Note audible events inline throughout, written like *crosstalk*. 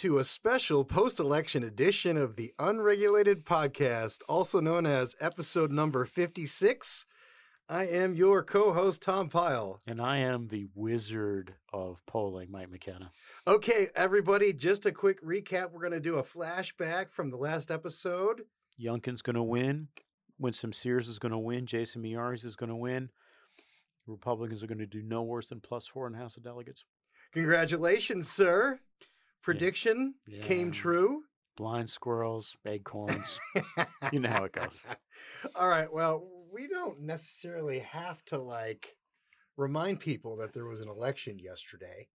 Welcome to a special post election edition of the Unregulated Podcast, also known as episode number 56. I am your co host, Tom Pyle. And I am the wizard of polling, Mike McKenna. Okay, everybody, just a quick recap. We're going to do a flashback from the last episode. Youngkin's going to win. Winsome Sears is going to win. Jason Miyares is going to win. Republicans are going to do no worse than plus four in House of Delegates. Congratulations, sir. Prediction Yeah. came true. Blind squirrels, acorns. *laughs* you know how it goes. All right. Well, we don't necessarily have to like remind people that there was an election yesterday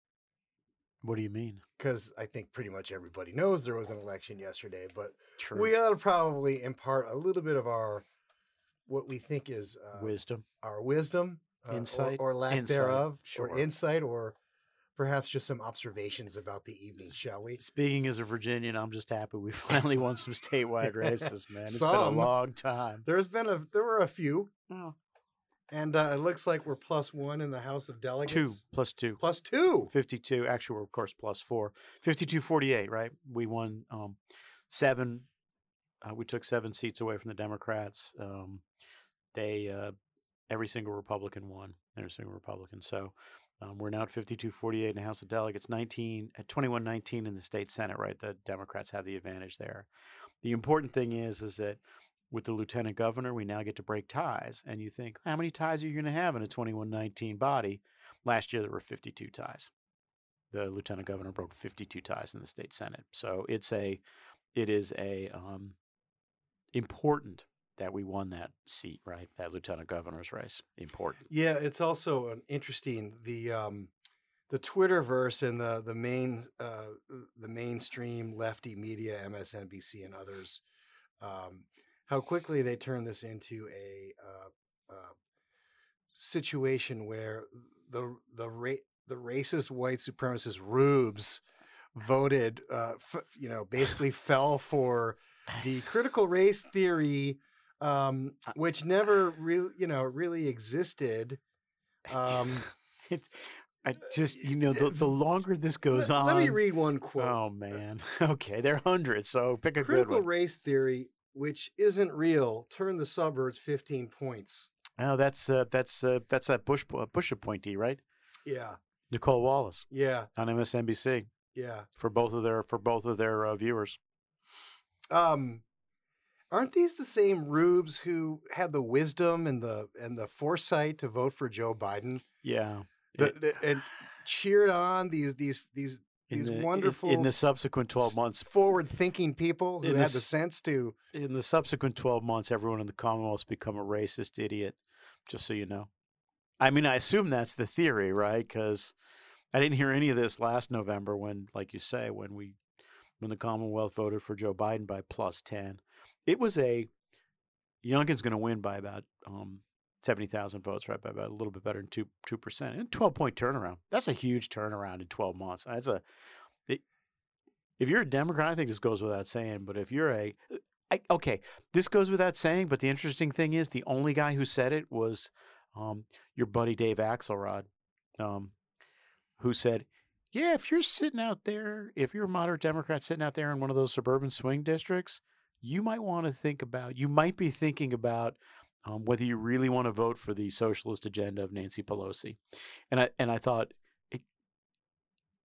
What do you mean? because I think pretty much everybody knows there was an election yesterday. But True. we ought to probably impart a little bit of our what we think is uh, Wisdom. our wisdom, uh, or- Insight? or, lack Insight, thereof, sure. or insight, or perhaps just some observations about the evening, shall we? Speaking as a Virginian, I'm just happy we *laughs* finally won some statewide races, man. It's been a long time. There's been a there were a few, Oh, and uh, it looks like we're plus one in the House of Delegates. two plus two. plus two. 52 actually we're of course plus four 52 48 right we won um seven uh, we took seven seats away from the democrats um they uh every single republican won every single republican so um, we're now at 52 48 in the house of delegates 19 at 21 19 in the state senate right? The democrats have the advantage there. The important thing is is that with the lieutenant governor we now get to break ties and you think how many ties are you going to have in a 21 19 body? Last year there were 52 ties. The lieutenant governor broke 52 ties in the state senate. So it's a it is a um, important that we won that seat right? That lieutenant governor's race important Yeah, it's also an interesting the um the Twitterverse and the the main uh the mainstream lefty media, MSNBC and others, um, how quickly they turn this into a uh, uh, situation where the the ra- the racist white supremacist rubes voted, uh, f- you know, basically fell for the critical race theory, um, Uh, which never really, you know, really existed. Um, *laughs* it's i just you know the, the longer this goes let, on let me read one quote. oh man *laughs* okay there are hundreds so pick a good critical race theory, which isn't real, turned the suburbs 15 points. oh that's uh, that's uh, that's that bush bush appointee right Yeah, nicolle wallace yeah, on msnbc yeah. for both of their for both of their uh, viewers Um, aren't these the same rubes who had the wisdom and the and the foresight to vote for Joe Biden? yeah The, It- the, and cheered on these these these in these the- wonderful in, the subsequent 12 months forward-thinking people who in had the sense to. in the subsequent 12 months everyone in the commonwealth's become a racist idiot just so you know i mean i assume that's the theory right because i didn't hear any of this last november when like you say when we when the commonwealth voted for joe biden by plus 10 it was a youngkin's going to win by about um, 70,000 votes, right? By about a little bit better than 2 2%. And 12 point turnaround. That's a huge turnaround in 12 months. That's a it, if you're a Democrat, I think this goes without saying, but if you're a I, okay, this goes without saying, but the interesting thing is the only guy who said it was um, your buddy Dave Axelrod, um, who said, "Yeah, if you're sitting out there, if you're a moderate Democrat sitting out there in one of those suburban swing districts, you might want to think about, you might be thinking about um, whether you really want to vote for the socialist agenda of Nancy Pelosi." And I and I thought,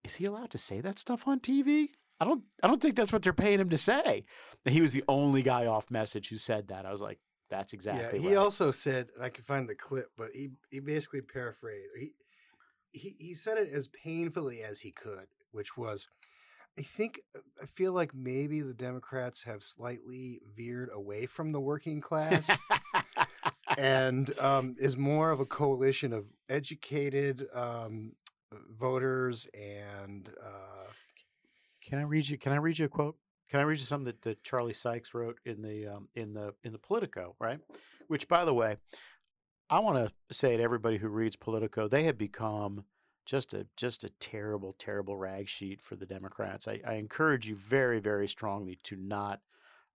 is he allowed to say that stuff on TV? I don't I don't think that's what they're paying him to say. And he was the only guy off message who said that. I was like, that's exactly yeah, he right. also said, and I can find the clip, but he he basically paraphrased. He he he said it as painfully as he could, which was, I think I feel like maybe the Democrats have slightly veered away from the working class *laughs* and um, is more of a coalition of educated um, voters and. Uh, Can I read you? Can I read you a quote? Can I read you something that, that Charlie Sykes wrote in the um, in the in the Politico, right? Which, by the way, I want to say to everybody who reads Politico, they have become just a just a terrible, terrible rag sheet for the Democrats. I, I encourage you very, very strongly to not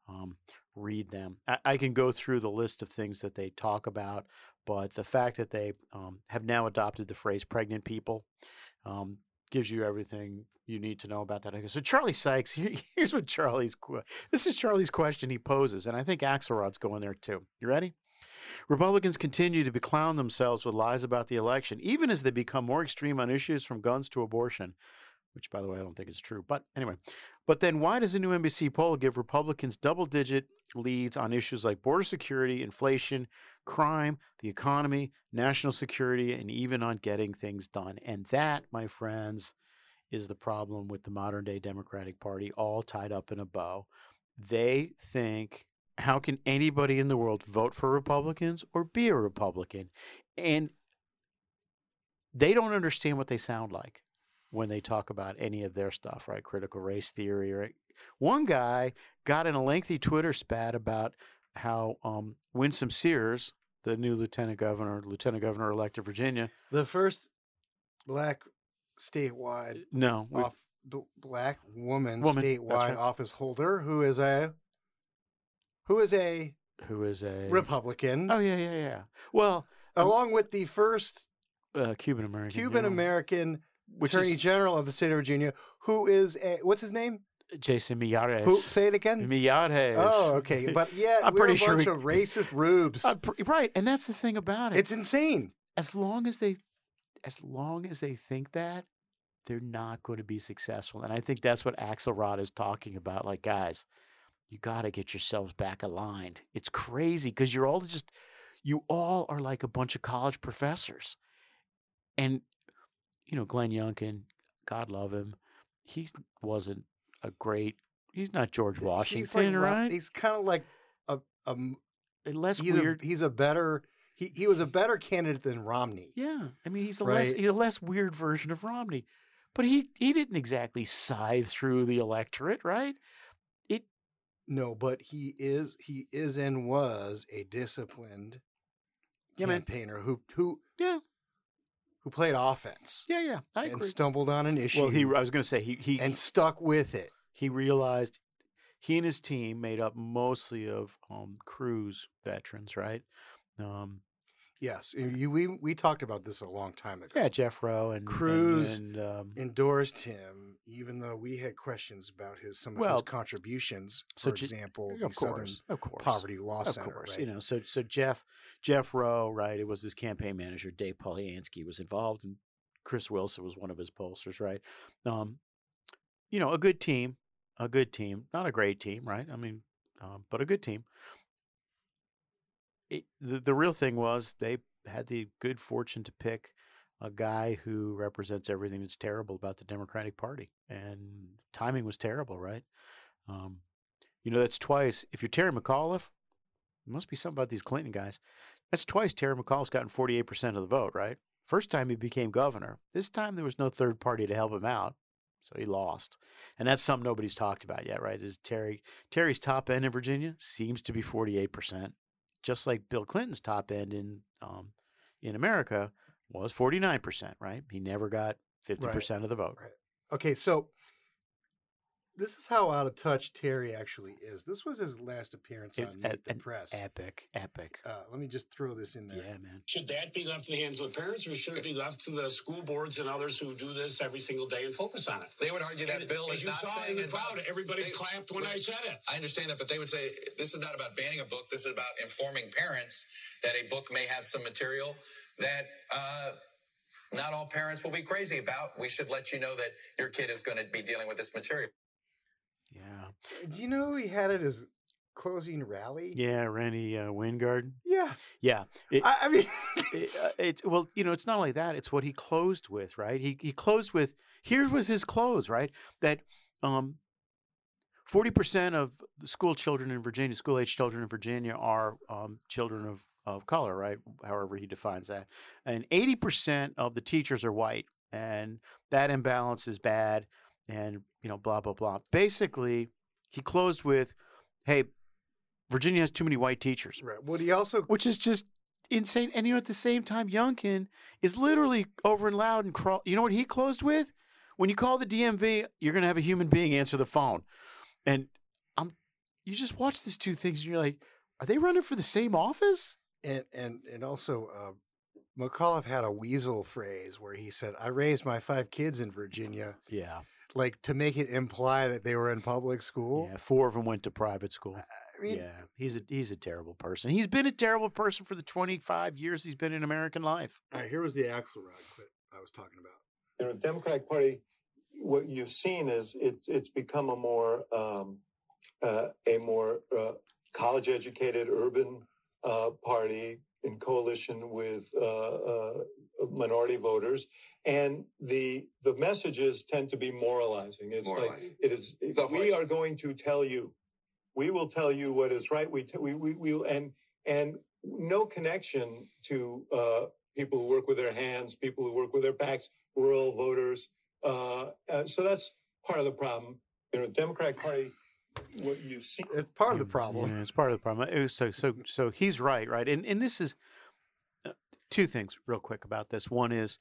um, read them. I, I can go through the list of things that they talk about, but the fact that they um, have now adopted the phrase "pregnant people" um, gives you everything you need to know about that. So Charlie Sykes, *laughs* here, here's what Charlie's this is Charlie's question he poses, and I think Axelrod's going there too. You ready? Republicans continue to beclown themselves with lies about the election, even as they become more extreme on issues from guns to abortion, which, by the way, I don't think is true. But anyway, but then why does a new NBC poll give Republicans double digit leads on issues like border security, inflation, crime, the economy, national security, and even on getting things done? And that, my friends, is the problem with the modern day Democratic Party, all tied up in a bow. They think, how can anybody in the world vote for Republicans or be a Republican? And they don't understand what they sound like when they talk about any of their stuff, right? Critical race theory. Or one guy got in a lengthy Twitter spat about how um, Winsome Sears, the new lieutenant governor, lieutenant governor elect of Virginia, The first black statewide no, off black woman, Woman, statewide right. office holder who is a who is a who is a Republican, Oh yeah, yeah, yeah. Well, along with the first uh, Cuban American, Cuban American Attorney is General of the state of Virginia, who is a what's his name? Jason Miyares. Who say it again? Miyares. Oh, okay. *laughs* But yeah, I'm we're pretty a sure bunch we- of racist rubes. Uh, pr- right, and that's the thing about it. it's insane. as long as they, as long as they think that, they're not going to be successful. And I think that's what Axelrod is talking about. Like, guys, you got to get yourselves back aligned. It's crazy because you're all just, you all are like a bunch of college professors, and you know Glenn Youngkin, God love him, he wasn't a great. He's not George He's like Washington, right? He's kind of like a Less he's weird. a he's a better he, he was a better candidate than Romney. Yeah, I mean he's a less he's a less weird version of Romney, but he he didn't exactly scythe through the electorate, right? No, but he is he is and was a disciplined Yeah, man. campaigner who who Yeah, who played offense yeah, yeah. I and agree. stumbled on an issue Well, he I was going to say he he and stuck with it. he realized he and his team made up mostly of um, Cruz veterans, right? Um, Yes, you, we we talked about this a long time ago. yeah, Jeff Roe and and- Cruz and, um, endorsed him, even though we had questions about his some of Well, his contributions. For example, the of Southern course, of course, Poverty Law of Center. course, right? you know. So so Jeff Jeff Roe, right? It was his campaign manager, Dave Polyansky, was involved, and Chris Wilson was one of his pollsters, right? Um, you know, a good team, a good team, not a great team, right? I mean, um, but a good team. It, the the real thing was they had the good fortune to pick a guy who represents everything that's terrible about the Democratic Party, and timing was terrible, right? Um, you know, that's twice. If you're Terry McAuliffe, it must be something about these Clinton guys. That's twice Terry McAuliffe's gotten 48% of the vote, right? First time he became governor. This time there was no third party to help him out. So he lost. And that's something nobody's talked about yet, right? Is Terry Terry's top end in Virginia seems to be 48%, just like Bill Clinton's top end in um, in America was 49%, right? He never got 50% of the vote. Right. Okay, so this is how out of touch Terry actually is. This was his last appearance It's on Meet a- the Press. Epic, epic. Uh, let me just throw this in there. Yeah, man. Should that be left in the hands of the parents, or should it be left to the school boards and others who do this every single day and focus on it? They would argue that And bill as is you not saw saying in the about- crowd, everybody they- clapped when they- I said it. I understand that, but they would say this is not about banning a book. This is about informing parents that a book may have some material that uh, not all parents will be crazy about. We should let you know that your kid is going to be dealing with this material. Yeah. Do you know he had it as closing rally? Yeah, Randi uh, Weingarten. Yeah. Yeah. It, I, I mean, it, uh, *laughs* it's well, you know, it's not only that; it's what he closed with, right? He he closed with here was his close, right? That um, forty percent of the school children in Virginia, school age children in Virginia, are um, children of of color, right? However he defines that, and eighty percent of the teachers are white, and that imbalance is bad, and you know, blah blah blah. Basically, he closed with, "Hey, Virginia has too many white teachers." right. Would he also which is just insane. And you know, at the same time, Youngkin is literally over and loud and crawl. You know what he closed with? When you call the DMV, you're gonna have a human being answer the phone, and I'm. You just watch these two things, and you're like, are they running for the same office? and and and also uh, McAuliffe had a weasel phrase where he said, "I raised my five kids in Virginia." Yeah, like to make it imply that they were in public school. Yeah, four of them went to private school. I mean, yeah, he's a he's a terrible person. He's been a terrible person for the 25 years he's been in American life. all right, here was the Axelrod clip I was talking about. you know, the Democratic Party, what you've seen is it's it's become a more um, uh, a more uh, college educated urban uh, party in coalition with uh, uh, minority voters, and the the messages tend to be moralizing. It's like it is. We are going to tell you. We will tell you what is right. We t- we we we and and no connection to uh, people who work with their hands, people who work with their backs, rural voters. Uh, uh, so that's part of the problem. You know, the Democratic Party, what you see. It's part of the problem. Yeah, it's part of the problem. So so so he's right, right? And and this is uh, two things real quick about this. One is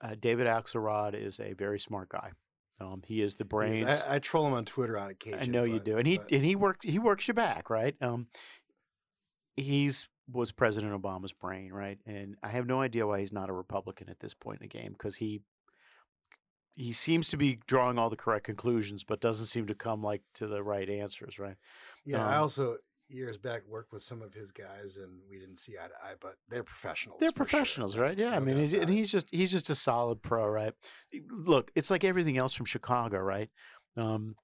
uh, David Axelrod is a very smart guy. Um, he is the He is. I, I troll him on Twitter on occasion. I know you do, and he but- and he works he works you back, right? Um, he's was President Obama's brain, right? And I have no idea why he's not a Republican at this point in the game because he he seems to be drawing all the correct conclusions, but doesn't seem to come like to the right answers, right? yeah, I um, also years back worked with some of his guys, and we didn't see eye to eye, but they're professionals. They're for sure. professionals, right? Yeah, I mean, doubt and about and it. he's just he's just a solid pro, right? Look, it's like everything else from Chicago, right? Um,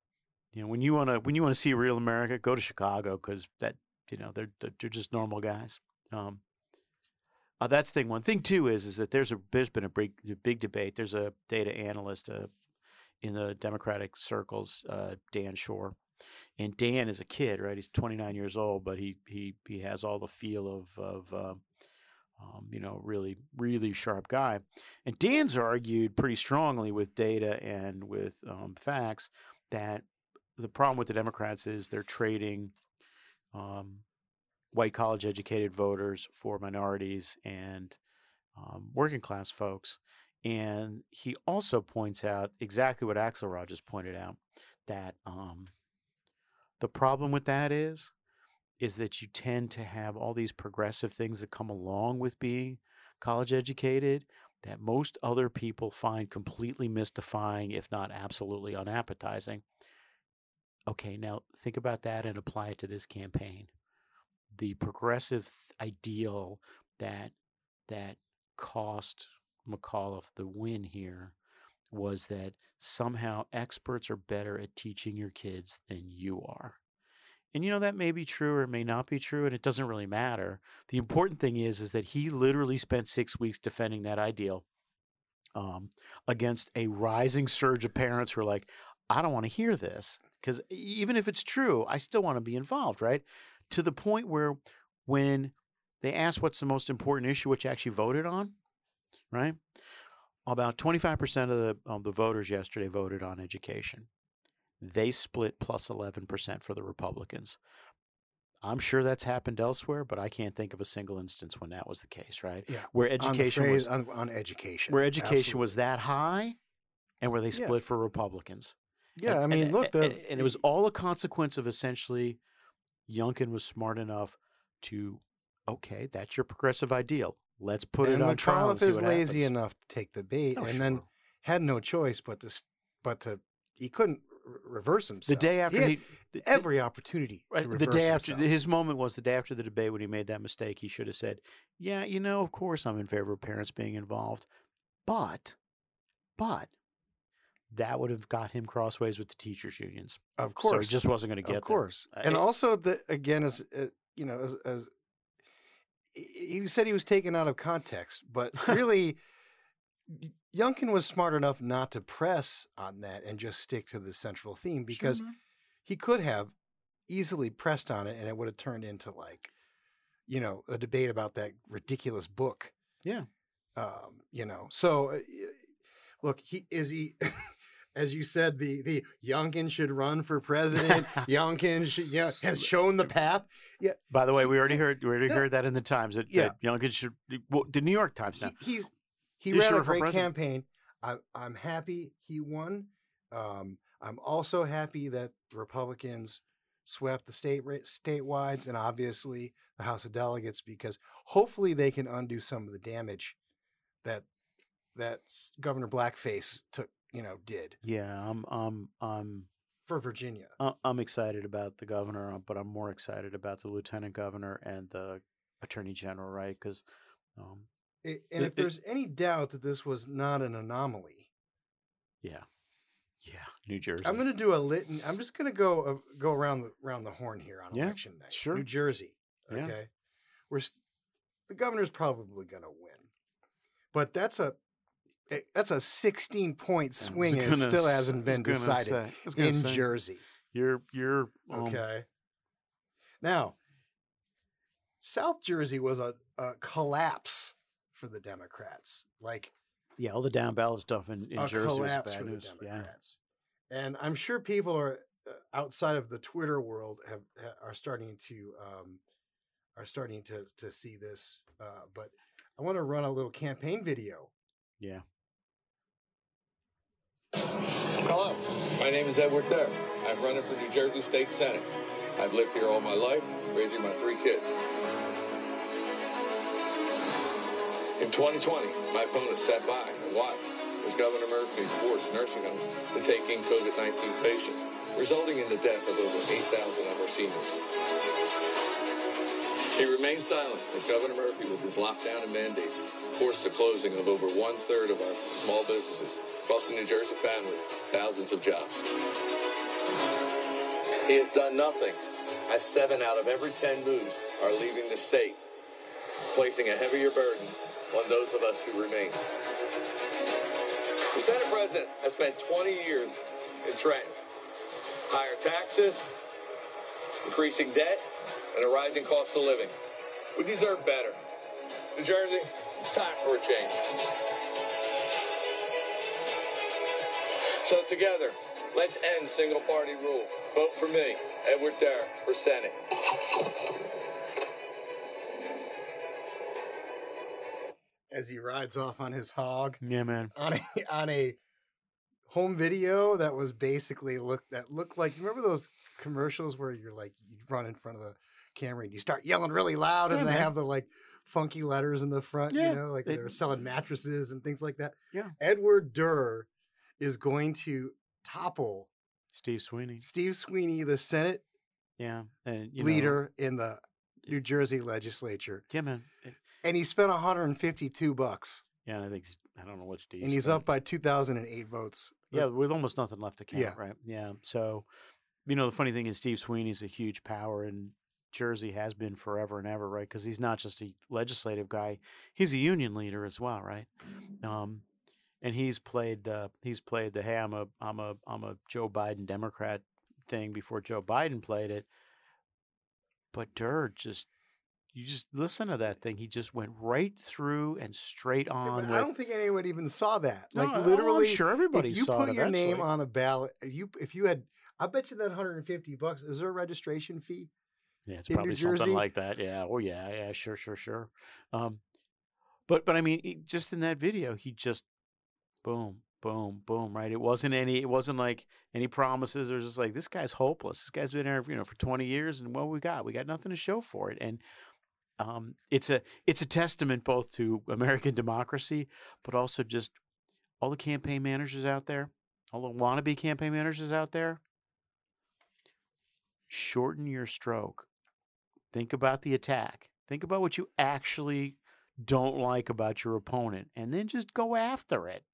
you know, when you want to when you want to see real America, go to Chicago because that you know they're they're they're just normal guys. Um, uh, that's thing one. Thing two is is that there's a there's been a big big debate. There's a data analyst uh, in the Democratic circles, uh, Dan Shor, and Dan is a kid, right? He's 29 years old, but he he he has all the feel of of uh, um, you know, really, really sharp guy. And Dan's argued pretty strongly with data and with um, facts that the problem with the Democrats is they're trading um, white college educated voters for minorities and um, working class folks. And he also points out exactly what Axelrod just pointed out that um, the problem with that is is that you tend to have all these progressive things that come along with being college educated that most other people find completely mystifying, if not absolutely unappetizing. Okay, now think about that and apply it to this campaign. The progressive ideal that that cost McAuliffe the win here was that somehow experts are better at teaching your kids than you are. And you know that may be true or it may not be true, and it doesn't really matter. The important thing is is that he literally spent six weeks defending that ideal um, against a rising surge of parents who are like, I don't want to hear this because even if it's true, I still want to be involved, right? To the point where when they asked what's the most important issue, which you actually voted on, right? About 25% of the, um, the voters yesterday voted on education they split plus 11% for the Republicans. I'm sure that's happened elsewhere, but I can't think of a single instance when that was the case, right? Yeah, Where on education phrase, was on, on education, where education was that high and where they Yeah. split for Republicans. Yeah, And- I mean, and, look, the, and, and it was all a consequence of essentially Youngkin was smart enough to okay, that's your progressive ideal. Let's put and it on trial. And is lazy happens. enough to take the bait, Oh, and then had no choice but to, but to he couldn't reverse himself. the day after he, he, the- the- every opportunity the day after himself. his moment was the day after the debate when he made that mistake. He should have said, "Yeah, you know, of course, I'm in favor of parents being involved, but, but." That would have got him crossways with the teachers' unions. of course, So he just wasn't going to get of course, there. and I- also the again as uh, you know as, as he said he was taken out of context, but *laughs* really. Youngkin was smart enough not to press on that and just stick to the central theme because man. he could have easily pressed on it and it would have turned into like you know a debate about that ridiculous book Yeah. um you know so uh, look he is he *laughs* as you said the the youngkin should run for president *laughs* youngkin should, has shown the path yeah By the way, we already heard we already Yeah. heard that in the Times that, Yeah. that Youngkin should well, the New York Times now. he, he's he He ran a for great president. campaign i'm i'm happy he won um i'm also happy that the republicans swept the state statewides and obviously the house of delegates because hopefully they can undo some of the damage that that governor blackface took you know, did Yeah, I'm I'm I'm for Virginia. I'm excited about the governor, uh, but I'm more excited about the lieutenant governor and the attorney general, right? Because um, and It- if it- there's any doubt that this was not an anomaly, yeah, yeah, New Jersey. I'm going to do a litany. I'm just going to go uh, go around the around the horn here on Yeah, election night. sure. New Jersey. Yeah. Okay, we're st- the governor's probably going to win, but that's a eh, that's a 16 point swing, and it still hasn't been decided say- gonna in say, Jersey. You're you're um, Okay. Now, South Jersey was a, a collapse for the Democrats. Like Yeah, all the down ballot stuff in, in Jersey was collapse bad for the news. Yeah, Democrats. And I'm sure people are uh, outside of the Twitter world have are starting to um, are starting to to see this. Uh, but I want to run a little campaign video. yeah. Hello, my name is Edward Durr. I'm running for New Jersey State Senate. I've lived here all my life, raising my three kids. In 2020, my opponent sat by and watched as Governor Murphy forced nursing homes to take in COVID 19 patients, resulting in the death of over 8,000 of our seniors. He remained silent as Governor Murphy, with his lockdown and mandates, forced the closing of over one third of our small businesses, costing New Jersey family thousands of jobs. He has done nothing, as seven out of every ten moves are leaving the state, placing a heavier burden on those of us who remain. The Senate President has spent 20 years in Trenton. Higher taxes, increasing debt, and a rising cost of living. We deserve better. New Jersey, it's time for a change. So together, let's end single party rule. Vote for me, Edward Durr, for Senate. As he rides off on his hog Yeah, man. on a on a home video that was basically look that looked like you remember those commercials where you're like you run in front of the camera and you start yelling really loud and Yeah, they have the like funky letters in the front, Yeah, you know, like it- they're selling mattresses and things like that. Yeah. Edward Durr is going to topple Steve Sweeney. Steve Sweeney, the Senate Yeah, and you know, leader in the New Jersey legislature. yeah, man. It- And he spent 152 bucks Yeah, I think I don't know what Steve. and he's spent. up by 2008 votes. Yeah, with almost nothing left to count, Yeah. right? Yeah. So, you know, the funny thing is, Steve Sweeney's a huge power, in Jersey has been forever and ever, right? Because he's not just a legislative guy; he's a union leader as well, right? Um, and he's played the he's played the hey, I'm a I'm a I'm a Joe Biden Democrat thing before Joe Biden played it. But Durr just. You just listen to that thing. He just went right through and straight on. I don't think anyone even saw that. Like oh, I'm literally, sure everybody if you put your name on a ballot, if you if you had, I bet you that 150 bucks is there a registration fee? Yeah, it's probably something like that. Yeah. Oh, yeah. Yeah. Sure. Sure. Sure. Um, but but I mean, just in that video, he just boom, boom, boom. Right. It wasn't any. It wasn't like any promises. It was just like this guy's hopeless. This guy's been here, you know, for twenty years, and what we got? We got nothing to show for it. And um, it's a it's a testament both to American democracy, but also just all the campaign managers out there, all the wannabe campaign managers out there. Shorten your stroke think about the attack think about what you actually don't like about your opponent and then just go after it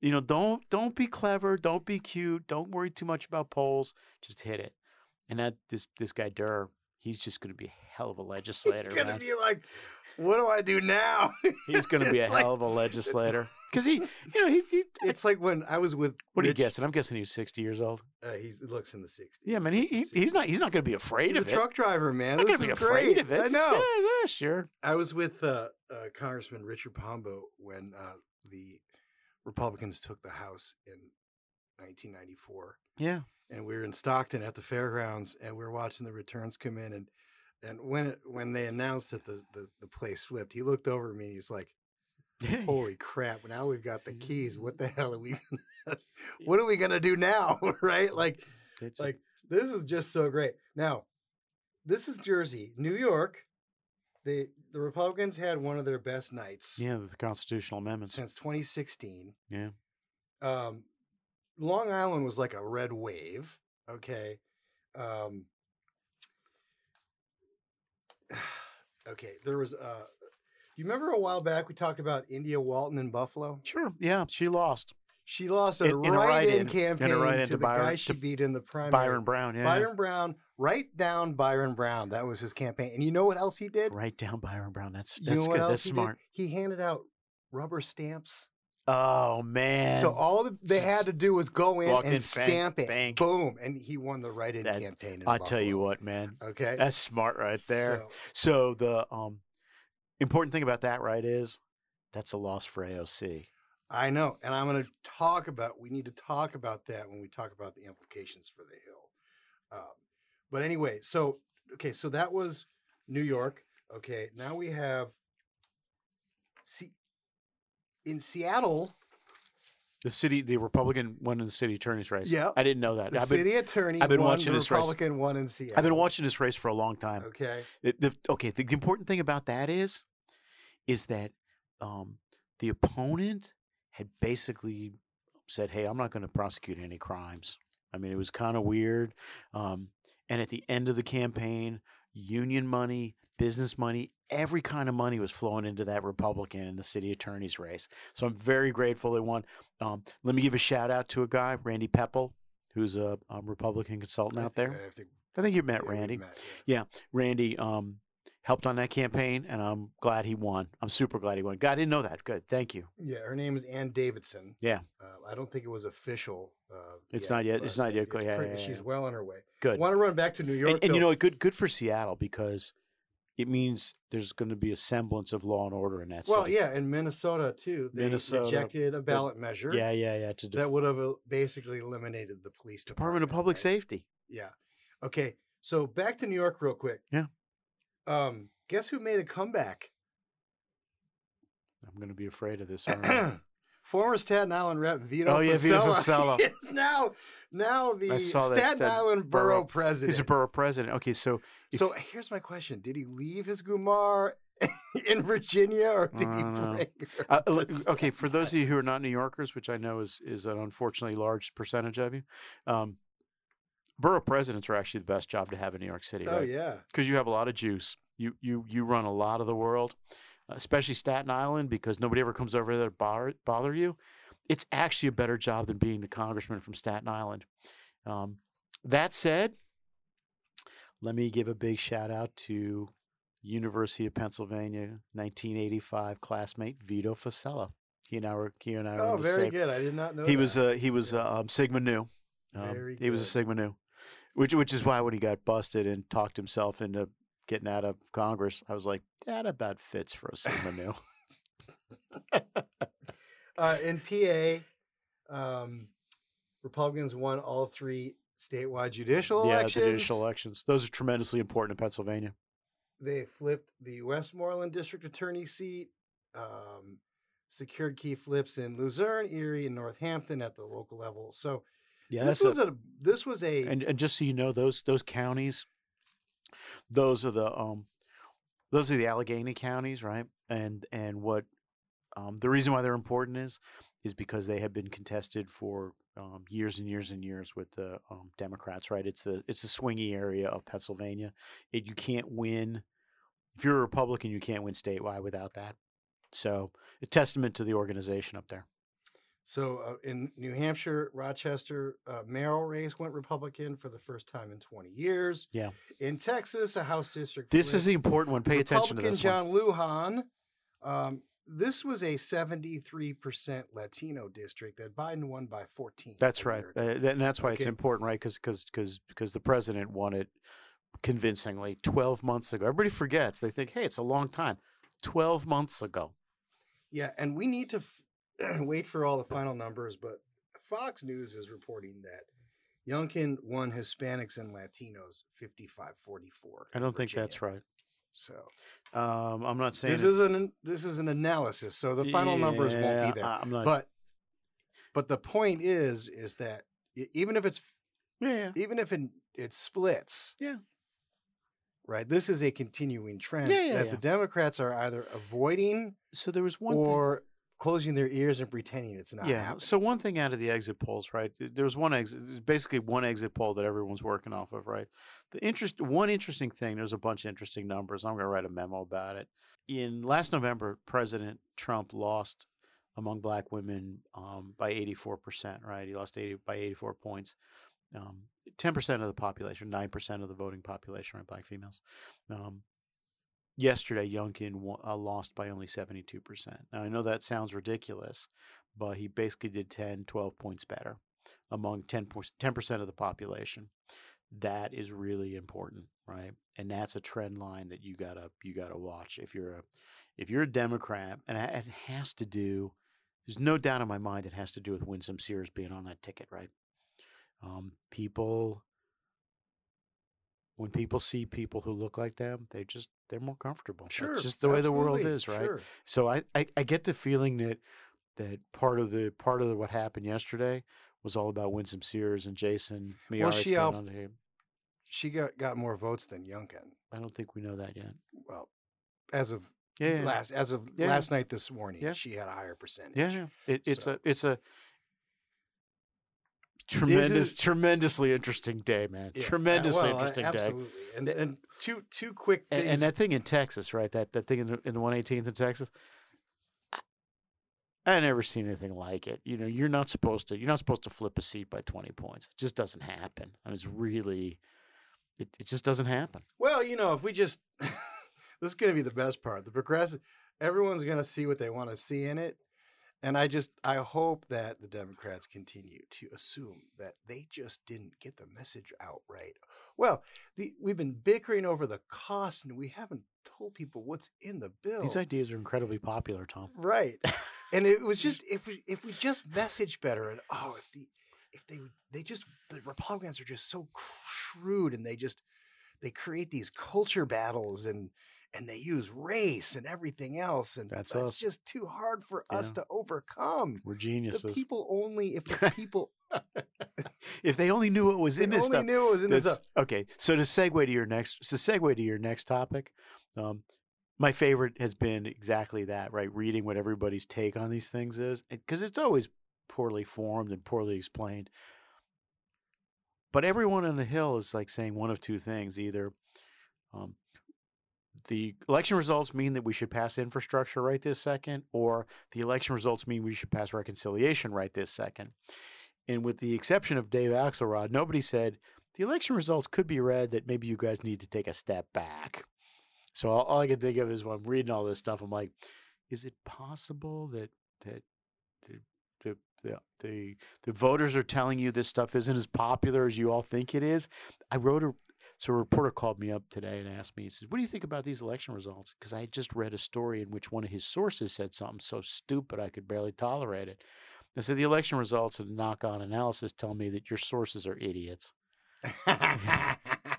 you know don't don't be clever don't be cute don't worry too much about polls just hit it and that this this guy Durr he's just going to be a hell of a *laughs* legislator He's gonna be like, what do I do now? he's going *laughs* to be a like- hell of a *laughs* legislator because he you know he, he It's like when I was with. what are you guessing i'm guessing he's 60 years old Uh, he's, he looks in the 60s. yeah man he, he he's not he's not going to be afraid He's a of it truck driver, man. not This going to be afraid great. of it I know. yeah, yeah sure I was with uh, uh, Congressman Richard Pombo when uh, the Republicans took the House in 1994. yeah and we were in Stockton at the fairgrounds, and we were watching the returns come in, and and when it, when they announced that the, the the place flipped, he looked over at me, and he's like, *laughs* "Holy crap! Now we've got the keys. What the hell are we? *laughs* Gonna, *laughs* what are we gonna do now? right? Like it's like this is just so great. Now, this is Jersey, New York. The the Republicans had one of their best nights yeah the constitutional amendments since 2016. yeah Um, Long Island was like a red wave. Okay. Um, *sighs* okay. There was uh you remember a while back we talked about India Walton in Buffalo? Sure. Yeah, she lost. She lost a In- in write-in. In campaign write-in to to the guy she beat in the primary. Byron Brown. Yeah. Byron Brown, write down Byron Brown. That was his campaign. And you know what else he did? Write down Byron Brown. That's You that's know good. That's he did? smart. He handed out rubber stamps. Oh man. So all the, they had to do was go in Walk and in, stamp it. bang. Boom. And he won the write-in That- campaign. In I'll tell you what, man. Okay. That's smart right there. So, So the um important thing about that, right, is that's a loss for AOC. I know. And I'm going to talk about, we need to talk about that when we talk about the implications for the Hill. Um, but anyway, so, okay, so that was New York. Okay. Now we have, see, in Seattle, The city, the Republican won in the city attorney's race. Yeah. I didn't know that. the I've been, city attorney I've been won, watching the this race. Republican one in Seattle. I've been watching this race for a long time. Okay. It- the, okay, the, the important thing about that is, is that um, the opponent had basically said, "Hey, I'm not going to prosecute any crimes." I mean, it was kind of weird. Um, and at the end of the campaign, union money, business money, every kind of money was flowing into that Republican in the city attorney's race. So I'm very grateful they won. Um, let me give a shout out to a guy, Randy Pepple, who's a, a Republican consultant I out think- there. I think- I think you met yeah, Randy. met, Randy um, helped on that campaign, and I'm glad he won. I'm super glad he won. God, I didn't know that. Good, thank you. Yeah, her name is Ann Davison. Yeah. Uh, I don't think it was official. Uh, It's not yet- it's not yet it's go- yeah, yeah, She's well on her way. Good. Want to run back to New York? and, and you know, good good for Seattle because it means there's going to be a semblance of law and order in that well, yeah, in Minnesota too. They Minnesota, rejected a ballot measure. yeah, yeah, yeah. To def- that would have basically eliminated the police Department department. of Public right? Safety. Yeah. Okay. So back to New York real quick. Yeah. Um, guess who made a comeback? I'm going to be afraid of this. *clears throat* Former Staten Island rep Vito Oh, yeah, Vito Fossella. is *laughs* now now the saw that- Staten that Island borough- borough president. He's a borough president. Okay, so if- So here's my question: Did he leave his Gumar *laughs* in Virginia, or did he bring? Uh, okay, for those of you who are not New Yorkers, which I know is is an unfortunately large percentage of you, um, borough presidents are actually the best job to have in New York City? Oh right? yeah, Because you have a lot of juice. You you you run a lot of the world, especially Staten Island, because nobody ever comes over there to bother, bother you. It's actually a better job than being the congressman from Staten Island. Um, that said, let me give a big shout out to University of Pennsylvania, 1985 classmate Vito Fossella. He and I were he and I were oh in very good. I did not know He that. was uh, he was Yeah. uh, um, Sigma Nu. Um, he was a. Sigma Nu, which which is why when he got busted and talked himself into getting out of Congress, I was like, that about fits for a Sigma Nu. *laughs* uh, in PA. Um, Republicans won all three statewide judicial yeah, elections. the judicial elections. Those are tremendously important in Pennsylvania. They flipped the Westmoreland district attorney seat. Um, secured key flips in Luzerne, Erie, and Northampton at the local level. So Yeah, this was a, this was a and and just so you know, those those counties, those are the um, those are the Allegheny counties, right? And and what um, the reason why they're important is is because they have been contested for um, years and years and years with the um, Democrats, right? It's the it's the swingy area of Pennsylvania. It, you can't win if you're a Republican, you can't win statewide without that. So, a testament to the organization up there. So uh, in New Hampshire, Rochester uh, mayoral race went Republican for the first time in 20 years. Yeah. In Texas, a House district. This is the important one. Pay attention to Republican this one. John Lujan. Um, this was a 73% Latino district that Biden won by 14. That's right, uh, and that's why it's important, right? Because because because because the president won it convincingly twelve months ago. Everybody forgets; they think, "Hey, it's a long time." Twelve months ago. Yeah, and we need to f- *clears throat* wait for all the final numbers, but Fox News is reporting that Youngkin won Hispanics and Latinos 55 44. I don't think that's right. So Um, I'm not saying this is an this is an analysis, so the final numbers won't be there. I- I'm not. but but the point is is that even if it's yeah, yeah. even if it, it splits, Yeah. right. This is a continuing trend Yeah, yeah, that yeah. the Democrats are either avoiding So there was one. thing- or closing their ears and pretending it's not yeah. happening. So one thing out of the exit polls, right? th- There was one exit. There's basically one exit poll that everyone's working off of, right? The interest. One interesting thing. There's a bunch of interesting numbers. I'm going to write a memo about it. In last November, President Trump lost among Black women um, by 84 percent. Right? He lost 80 by 84 points. Um, 10% of the population, 9% of the voting population, right? Black females. Um, yesterday, Youngkin wa- uh, lost by only 72%. Now, I know that sounds ridiculous, but he basically did 10, 12 points better among 10, 10% of the population. That is really important, right? And that's a trend line that you gotta you gotta watch if you're a if you're a Democrat, and it it has to do. There's no doubt in my mind it has to do with Winsome Sears being on that ticket, right? Um, people when people see people who look like them, they just they're more comfortable. Sure, That's just the way the world is, right? sure. So I, I, I get the feeling that that part of the part of the, what happened yesterday was all about Winsome Sears and Jason Well, she out- uh, on the team. She got, got more votes than Youngkin. I don't think we know that yet. Well, as of Yeah, last as of Yeah. last night this morning, Yeah. she had a higher percentage. yeah, yeah. It, it's So- a it's a tremendous is- tremendously interesting day, man. Yeah, tremendously well, interesting day. Absolutely. And, and two two quick And, things. and that thing in Texas, right? That that thing in the, in the 118th in Texas. I, I never seen anything like it. You know, you're not supposed to. You're not supposed to flip a seat by 20 points. It just doesn't happen. I mean, it's really, it, it just doesn't happen. Well, you know, if we just *laughs* this is going to be the best part. The progressive, everyone's going to see what they want to see in it, and I just I hope that the Democrats continue to assume that they just didn't get the message out right. Well, the, we've been bickering over the cost, and we haven't told people what's in the bill. These ideas are incredibly popular, Tom. right, and it was just if we if we just message better, and oh, if the if they they just the Republicans are just so shrewd, and they just they create these culture battles and and they use race and everything else and That's that's, us. just too hard for us to overcome We're geniuses. the people only if the *laughs* people *laughs* if they only knew what was in this stuff. knew it was in this stuff. okay, so to segue to your next, to segue to your next topic, um, my favorite has been exactly that. Right, reading what everybody's take on these things is because it's always poorly formed and poorly explained. But everyone on the Hill is like saying one of two things: either um, the election results mean that we should pass infrastructure right this second, or the election results mean we should pass reconciliation right this second. And with the exception of Dave Axelrod, nobody said the election results could be read that maybe you guys need to take a step back. So all, all I can think of is when I'm reading all this stuff, I'm like, is it possible that that the the the, the, the voters are telling you this stuff isn't as popular as you all think it is? I wrote a so a reporter called me up today and asked me, he says, What do you think about these election results? Because I had just read a story in which one of his sources said something so stupid I could barely tolerate it. I said, The election results and knock on analysis tell me that your sources are idiots. *laughs*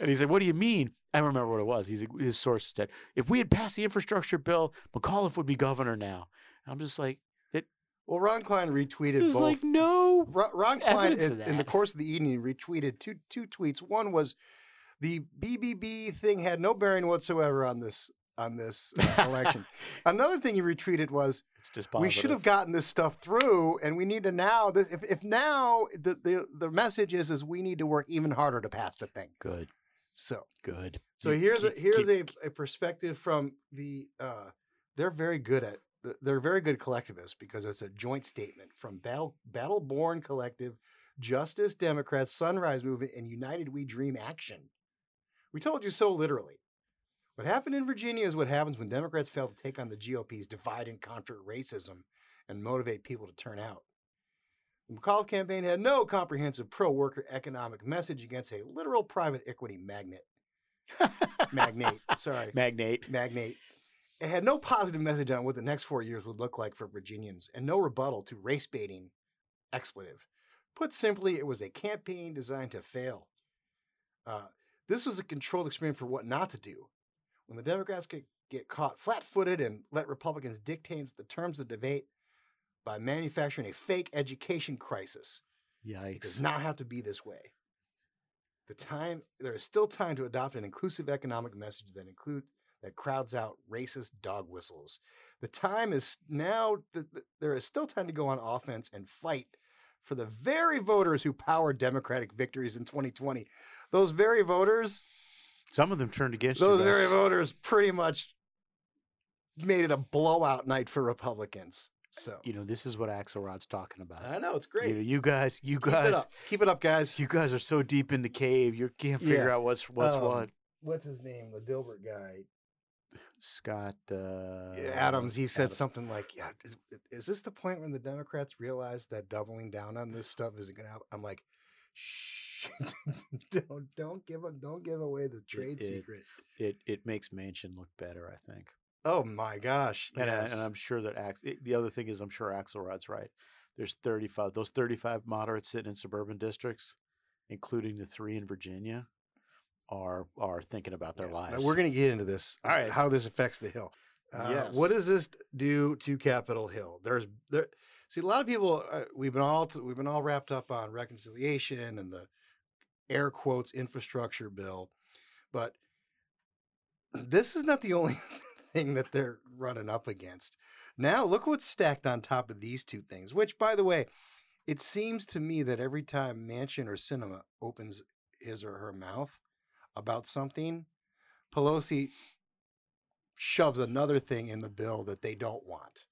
And he said, What do you mean? I remember what it was. He's, his source said, If we had passed the infrastructure bill, McAuliffe would be governor now. And I'm just like, well, Ron Klain retweeted It was both. like, no. Ron, Ron Klain, in, in the course of the evening, retweeted two two tweets. One was the BBB thing had no bearing whatsoever on this on this uh, election. *laughs* Another thing he retweeted was It's just we should have gotten this stuff through, and we need to now. This, if if now the, the the message is is we need to work even harder to pass the thing. Good, So good. so here's a here's keep- a, a perspective from the uh, they're very good at they're very good collectivists because it's a joint statement from Battle Battle Born Collective, Justice Democrats, Sunrise Movement, and United We Dream Action. We told you so literally. What happened in Virginia is what happens when Democrats fail to take on the GOP's divide and conquer racism and motivate people to turn out. The McAuliffe campaign had no comprehensive pro worker economic message against a literal private equity magnet *laughs* magnate. Sorry, Magnate. magnate. It had no positive message on what the next four years would look like for Virginians, and no rebuttal to race baiting expletive. Put simply, it was a campaign designed to fail. Uh, this was a controlled experiment for what not to do. When the Democrats get, get caught flat footed and let Republicans dictate the terms of debate by manufacturing a fake education crisis, it does not have to be this way. The time there is still time to adopt an inclusive economic message that include that crowds out racist dog whistles. The time is now, th- th- there is still time to go on offense and fight for the very voters who powered Democratic victories in 2020. Those very voters, Some of them turned against those you. very voters pretty much made it a blowout night for Republicans. So You know, this is what Axelrod's talking about. I know it's You, great. know, you guys, you Keep guys, it up. Keep it up, guys. you guys are so deep in the cave, you can't figure Yeah. out what's what's Um, what. What's his name? The Dilbert guy. Scott uh, Adams, he said Adams. something like, "Yeah, is, is this the point when the Democrats realize that doubling down on this stuff isn't going to help?" I'm like, "Shh, *laughs* don't don't give a, don't give away the trade it- secret." It it makes Manchin look better, I think. Oh my gosh! And, I, and I'm sure that Ax- it- the other thing is, I'm sure Axelrod's right. There's 35, those 35 moderates sitting in suburban districts, including the three in Virginia, are are thinking about their Yeah. Now, lives. We're going to get into this. All right. How this affects the Hill. Uh, Yes. What does this do to Capitol Hill? There's there. See, a lot of people. Uh, we've been all we've been all wrapped up on reconciliation and the air quotes infrastructure bill, but this is not the only *laughs* thing that they're running up against. Now, look what's stacked on top of these two things. Which, by the way, it seems to me that every time Manchin or Sinema opens his or her mouth about something, Pelosi shoves another thing in the bill that they don't want.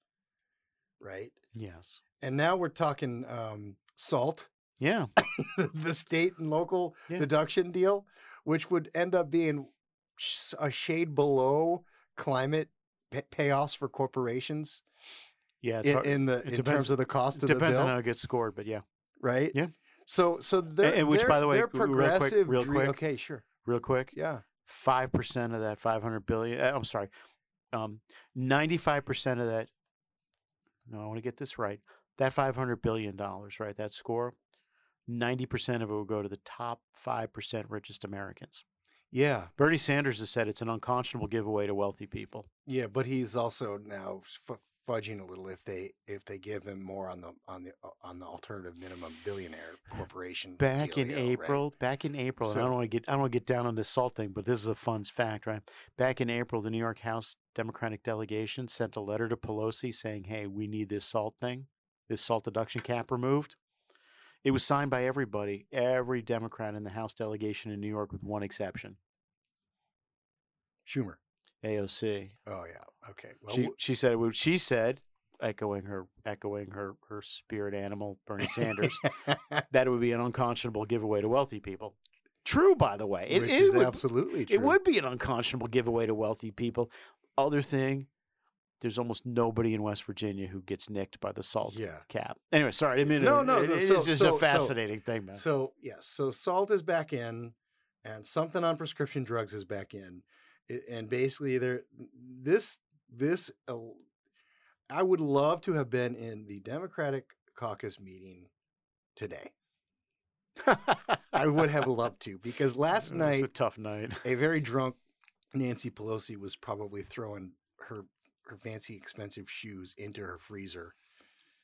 Right. yes. And now we're talking um, salt, Yeah. *laughs* the state and local Yeah. deduction deal, which would end up being a shade below climate pa- payoffs for corporations Yeah. It's in, in the it in depends- terms of the cost of the depends bill, on how it gets scored, but yeah. right? Yeah. So so they're and which, by the way, they're real quick- progressive. real quick. Okay, sure. Real quick, Yeah. five percent of that five hundred billion. uh, I'm sorry, um, ninety-five percent of that. No, I want to get this right. That five hundred billion dollars, right? That score, ninety percent of it will go to the top five percent richest Americans. Yeah. Bernie Sanders has said it's an unconscionable giveaway to wealthy people. Yeah, but he's also now f- fudging a little if they if they give him more on the on the uh, on the alternative minimum billionaire corporation. Back in dealio, right? April, back in April, and I don't want to get I don't want to get down on this salt thing, but this is a fun fact, right? Back in April, the New York House Democratic delegation sent a letter to Pelosi saying, "Hey, we need this salt thing, this salt deduction cap removed." It was signed by everybody, every Democrat in the House delegation in New York, with one exception, Schumer. AOC. Oh yeah. Okay. Well, she she said she said, echoing her echoing her her spirit animal, Bernie Sanders. *laughs* that it would be an unconscionable giveaway to wealthy people. True, by the way. It, it is would, absolutely true. it would be an unconscionable giveaway to wealthy people. Other thing, there's almost nobody in West Virginia who gets nicked by the salt Yeah. cap. Anyway, sorry, I didn't mean No, to, no, it- no, it's so- just so- a so- fascinating thing, man. So yes, so salt is back in, and something on prescription drugs is back in, and basically there this this I would love to have been in the Democratic caucus meeting today. I would have *laughs* loved to because last It was night a tough night. a very drunk Nancy Pelosi was probably throwing her her fancy expensive shoes into her freezer,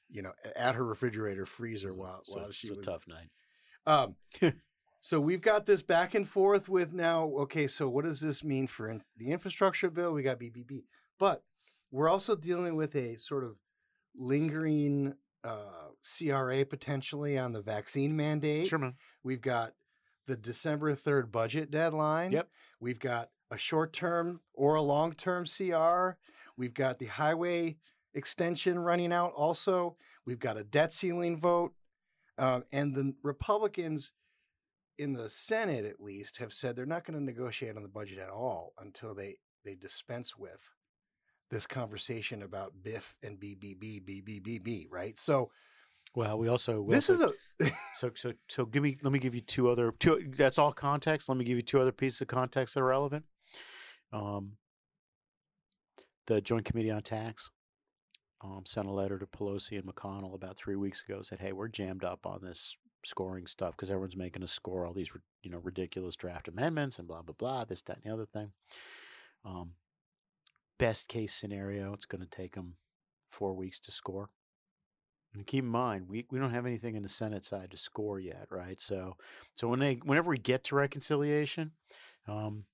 you know, at her refrigerator freezer while So- while she it's a tough night. um, *laughs* so we've got this back and forth with now. Okay, so what does this mean for in, the infrastructure bill? We got BBB, but we're also dealing with a sort of lingering uh, CRA potentially on the vaccine mandate. Sure, man. We've got the December third budget deadline. Yep. We've got a short term or a long term CR. We've got the highway extension running out. Also, we've got a debt ceiling vote. Um, and the Republicans in the Senate, at least, have said they're not going to negotiate on the budget at all until they they dispense with this conversation about BIF and BBB, BBBB, right? So Well, we also this is a *laughs* So, so, so, give me. Let me give you two other. Two. That's all context. Let me give you two other pieces of context that are relevant. Um, the Joint Committee on Tax um, sent a letter to Pelosi and McConnell about three weeks ago. Said, "Hey, we're jammed up on this scoring stuff because everyone's making us score all these, you know, ridiculous draft amendments and blah blah blah. This, that, and the other thing. Um, best case scenario, it's going to take them four weeks to score." And keep in mind, we, we don't have anything in the Senate side to score yet, right? So so when they whenever we get to reconciliation, um,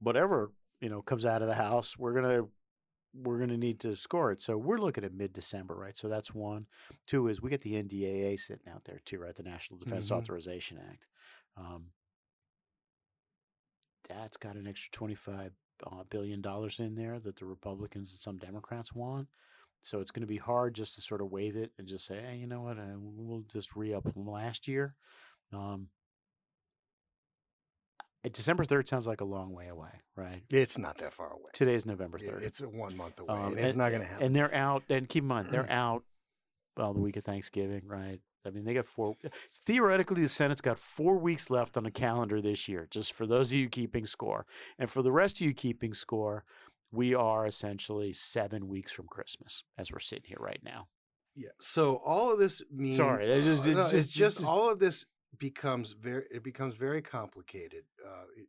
whatever you know comes out of the house, we're gonna we're gonna need to score it. So we're looking at mid December, right? So that's one. Two is we get the NDAA sitting out there too, right? The National Defense Mhm. Authorization Act. Um, that's got an extra twenty five uh, billion dollars in there that the Republicans and some Democrats want. So it's going to be hard just to sort of wave it and just say, hey, you know what, uh, we'll just re up last year. Um, December 3rd sounds like a long way away, right? It's not that far away. Today's November 3rd. It's one month away. Um, and it's not going to happen. And they're out, and keep in mind, they're *clears throat* out well, the week of Thanksgiving, right? I mean, they got four. Theoretically, the Senate's got four weeks left on the calendar this year, just for those of you keeping score. And for the rest of you keeping score, we are essentially seven weeks from Christmas as we're sitting here right now. Yeah. So all of this means Sorry, just- uh, it's just- it's just just- all of this becomes very it becomes very complicated. Uh, it-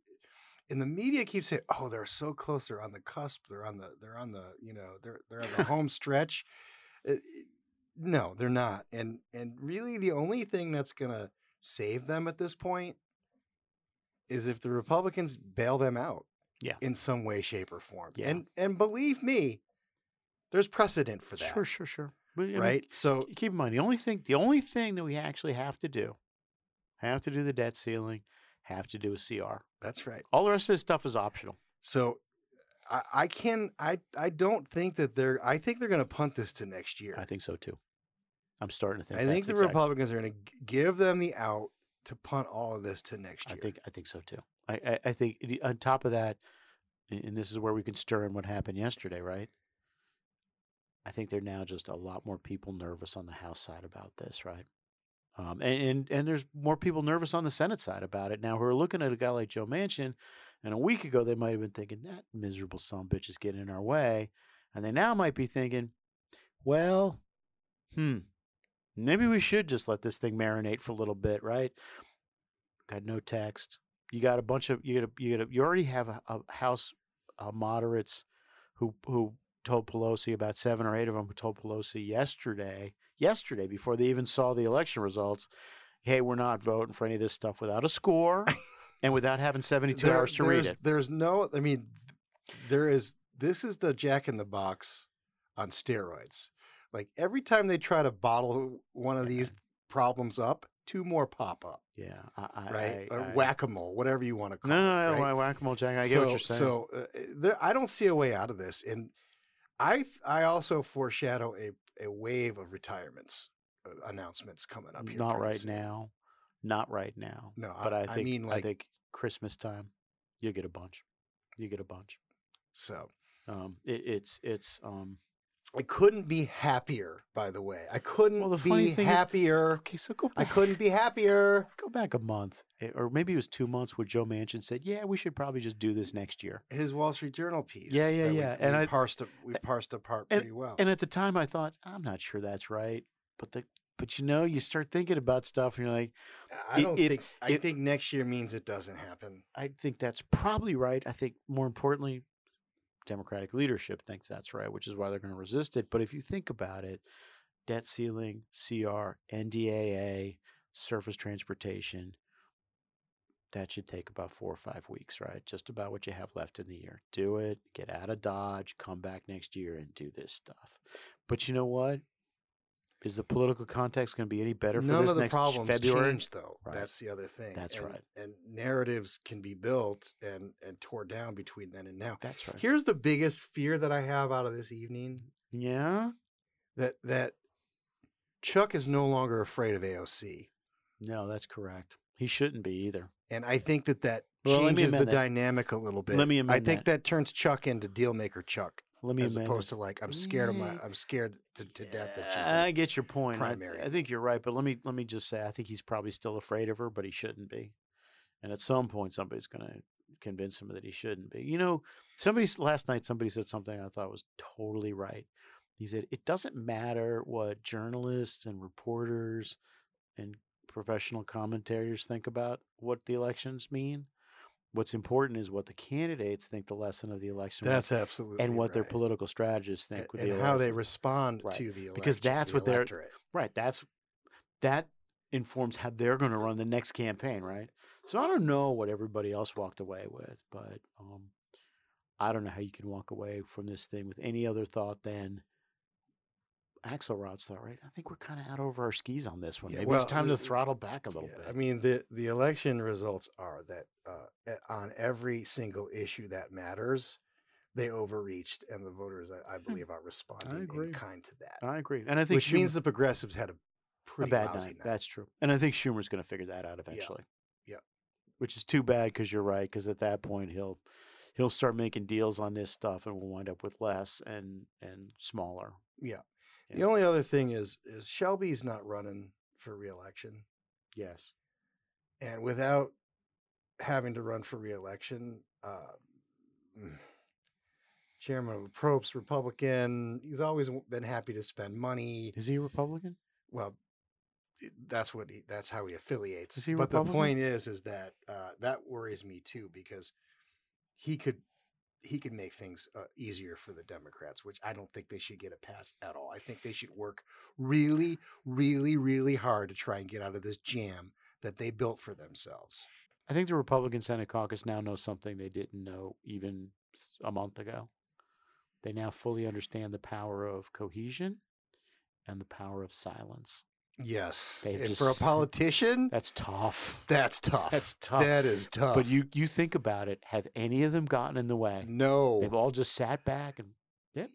and the media keeps saying, "Oh, they're so close. They're on the cusp. They're on the they're on the you know they're they're on the *laughs* home stretch." It- it- no, they're not. And and really, the only thing that's gonna save them at this point is if the Republicans bail them out, Yeah. in some way, shape, or form. Yeah. And and believe me, there's precedent for that, Sure, sure, sure. But, I mean, right? So keep in mind the only thing the only thing that we actually have to do, have to do the debt ceiling, have to do a CR. that's right. All the rest of this stuff is optional. So I, I can I I don't think that they're I think they're going to punt this to next year. I think so too. I'm starting to think. I think the exact- Republicans are going to give them the out to punt all of this to next year. I think I think so too. I I, I think on top of that, and and this is where we can stir in what happened yesterday, right? I think they're now just a lot more people nervous on the House side about this, right? Um, and, and and there's more people nervous on the Senate side about it now who are looking at a guy like Joe Manchin, and a week ago they might have been thinking that miserable son bitch is getting in our way, and they now might be thinking, well, hmm, maybe we should just let this thing marinate for a little bit, right? Got no text. You got a bunch of you got a, you got a, you already have a, a House uh, moderates who who told Pelosi about seven or eight of them who told Pelosi yesterday yesterday before they even saw the election results, hey, we're not voting for any of this stuff without a score and without having seventy two There- hours to read it. There's no I mean there is this is the Jack in the Box on steroids. Like every time they try to bottle one of these problems up, two more pop up, Yeah, I, right? I, I- whack a mole, whatever you want to call No, it. no, no, right? whack a mole, Jack. I get what you're saying. So uh, there, I don't see a way out of this, and I th- I also foreshadow a a wave of retirements uh, announcements coming up here. Not right soon. now. Not right now. No, But I, I I think mean I think Christmas time, you get a bunch. You get a bunch. so. Um, it, it's it's um. I couldn't be happier. By the way, I couldn't Well, the funny be thing is- happier. Okay, so go back. I couldn't be happier. go back a month, eh, or maybe it was two months, where Joe Manchin said, "Yeah, we should probably just do this next year." His Wall Street Journal piece. Yeah, yeah, we- yeah, We, and I- parsed we parsed apart and- pretty well. And at the time, I thought, I'm not sure that's right, but the but you know, you start thinking about stuff, and you're like, I don't think. I think next year means it doesn't happen. I think that's probably right. I think more importantly, Democratic leadership thinks that's right, which is why they're going to resist it. But if you think about it, debt ceiling, CR, NDAA, surface transportation, that should take about four or five weeks, right? Just about what you have left in the year. Do it, get out of Dodge, come back next year and do this stuff. But you know what? Is the political context going to be any better for None this of the next problems February? change, though. Right. That's the other thing. That's And- right. And narratives can be built and and tore down between then and now. That's right. Here's the biggest fear that I have out of this evening: yeah. that that Chuck is no longer afraid of AOC, No, that's correct. He shouldn't be either. and I think that that Well, changes the that. dynamic a little bit. Let me I think that. that. turns Chuck into dealmaker Chuck, Let me as opposed to like I'm scared of my mm. I'm scared to, to death that she's I get your point. I, primary. I think you're right, but let me let me just say I think he's probably still afraid of her, but he shouldn't be. And at some point, somebody's going to convince him that he shouldn't be. You know, somebody last night somebody said something I thought was totally right. He said it doesn't matter what journalists and reporters and professional commentators think about what the elections mean. What's important is what the candidates think the lesson of the election was That's absolutely and what their political strategists think and the how they respond Right. to the election, Because that's the what they're-. Right. That's that informs how they're going to run the next campaign, right? So I don't know what everybody else walked away with, but um, I don't know how you can walk away from this thing with any other thought than Axelrod's thought, right? I think we're kind of out over our skis on this one. Yeah, Maybe well, it's time the- to throttle back a little Yeah, bit. I mean, the the election results are that uh, on every single issue that matters, they overreached, and the voters, I, I believe, are responding in kind to that. I agree, and I think Which Schumer- means the progressives had a a pretty bad lousy night. That's true, and I think Schumer's going to figure that out eventually. Yeah. Which is too bad because you're right. Because at that point he'll he'll start making deals on this stuff, and we'll wind up with less and and smaller. Yeah. The only other thing is is Shelby's not running for reelection, Yes. and without having to run for reelection, uh, mm, Chairman of the Approps, Republican, he's always been happy to spend money. Is he a Republican? Well, that's what he, that's how he affiliates. Is he but the point is, is that uh, that worries me too because he could he could make things uh, easier for the Democrats, which I don't think they should get a pass at all. I think they should work really, really, really hard to try and get out of this jam that they built for themselves. I think the Republican Senate caucus now knows something they didn't know even a month ago. They now fully understand the power of cohesion and the power of silence. Yes, They've and for a politician, That's tough. that's tough. That's tough. That is tough. But you you think about it, have any of them gotten in the way? no, They've all just sat back and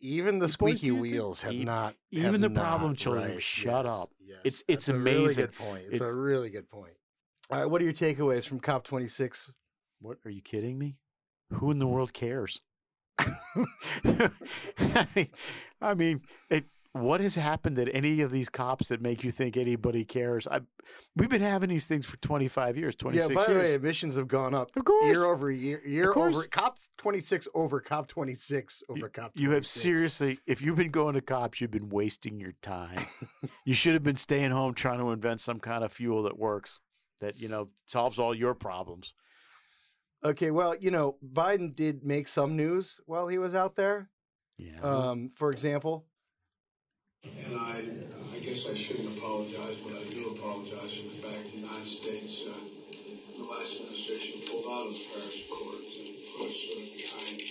even the squeaky do your thing. wheels have E- not. even have the problem children, right, shut yes, up. yes. It's- it's That's a Really amazing. good point. It's, It's- a really good point. All right, what are your takeaways from COP 26? what are you kidding me? Who in the world cares? *laughs* *laughs* I mean, I mean, it, what has happened at any of these cops that make you think anybody cares? I, we've been having these things for 25 years, 26 Yeah, by the way, years. emissions have gone up of course. year over year. Year over COP 26 over COP 26 over You- COP 26. You have seriously, if you've been going to cops, you've been wasting your time. *laughs* you should have been staying home trying to invent some kind of fuel that works, that, you know, solves all your problems. Okay, well, you know, Biden did make some news while he was out there. Yeah. Um, for example, And I, I guess I shouldn't apologize, but I do apologize for the fact the United States, uh, the last administration pulled out of the Paris Accords and put us sort of behind the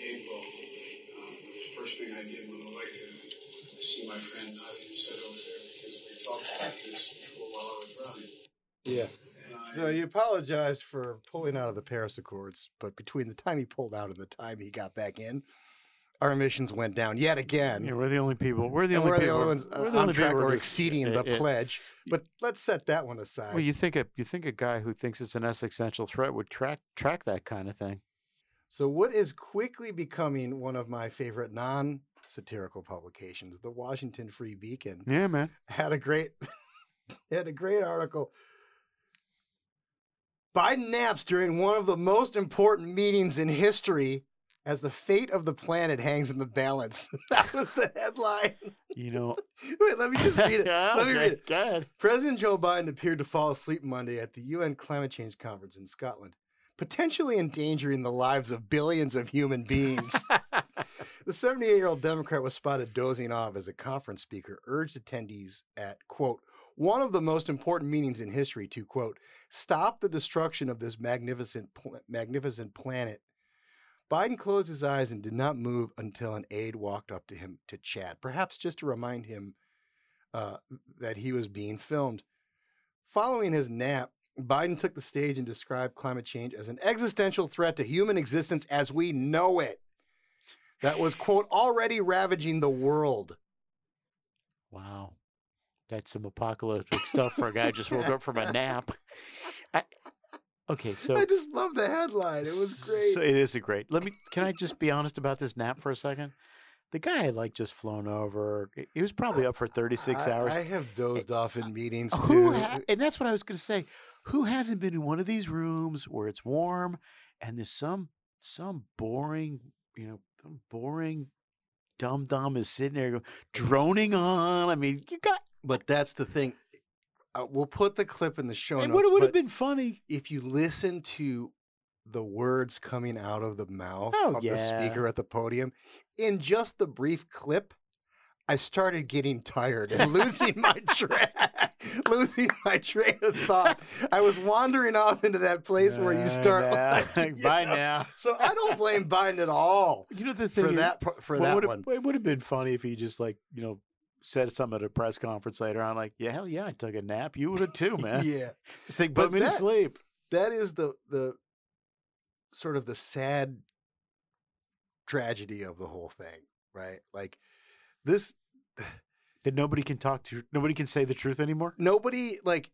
eight ball. That's uh, the first thing I did when I like to see my friend uh, nodding his head over there because we talked about this before while I was running. yeah. So he apologized for pulling out of the Paris Accords, but between the time he pulled out and the time he got back in, our emissions went down yet again. yeah, we're the only people. We're the and only we're people. only ones uh, we're the on only track or exceeding the uh, pledge. But let's set that one aside. Well, you think a you think a guy who thinks it's an existential threat would track track that kind of thing. So, what is quickly becoming one of my favorite non satirical publications, the Washington Free Beacon, Yeah, man. had a great *laughs* had a great article. Biden naps during one of the most important meetings in history as the fate of the planet hangs in the balance. *laughs* that was the headline. You know. *laughs* Wait, let me just read it. *laughs* yeah, let me read it. President Joe Biden appeared to fall asleep Monday at the UN climate change conference in Scotland, potentially endangering the lives of billions of human beings. the 78 year old Democrat was spotted dozing off as a conference speaker urged attendees at, quote, one of the most important meetings in history to, quote, stop the destruction of this magnificent, pl- magnificent planet. Biden closed his eyes and did not move until an aide walked up to him to chat, perhaps just to remind him uh, that he was being filmed. Following his nap, Biden took the stage and described climate change as an existential threat to human existence as we know it. That was, *sighs* quote, already ravaging the world. Wow. That's some apocalyptic stuff for a guy who just woke up from a nap. *laughs* I, okay, so I just love the headline. It was great. So it is a great. Let me. Can I just be honest about this nap for a second? The guy had like just flown over. He was probably up for thirty six hours. I have eh, dozed off in meetings Who too. ha- and that's what I was going to say. Who hasn't been in one of these rooms where it's warm and there's some some boring, you know, some boring dum dum is sitting there go- droning on. I mean, you got. but that's the thing. Uh, we'll put the clip in the show It notes. would would have been funny. if you listen to the words coming out of the mouth Oh, of the speaker at the podium in just the brief clip, I started getting tired and losing my *laughs* track, *laughs* losing my train of thought. I was wandering off into that place where you start. like, *laughs* you Bye know. now. So I don't blame Biden at all You know the thing for is- that for Well, that one. It would have been funny if he just like you know said something at a press conference later on, like, "Yeah, hell yeah, I took a nap. You would have too, *laughs* man." Yeah, *laughs* Just like But put me to sleep. that is the the sort of the sad tragedy of the whole thing, right? Like this *sighs* That nobody can talk to, nobody can say the truth anymore. nobody like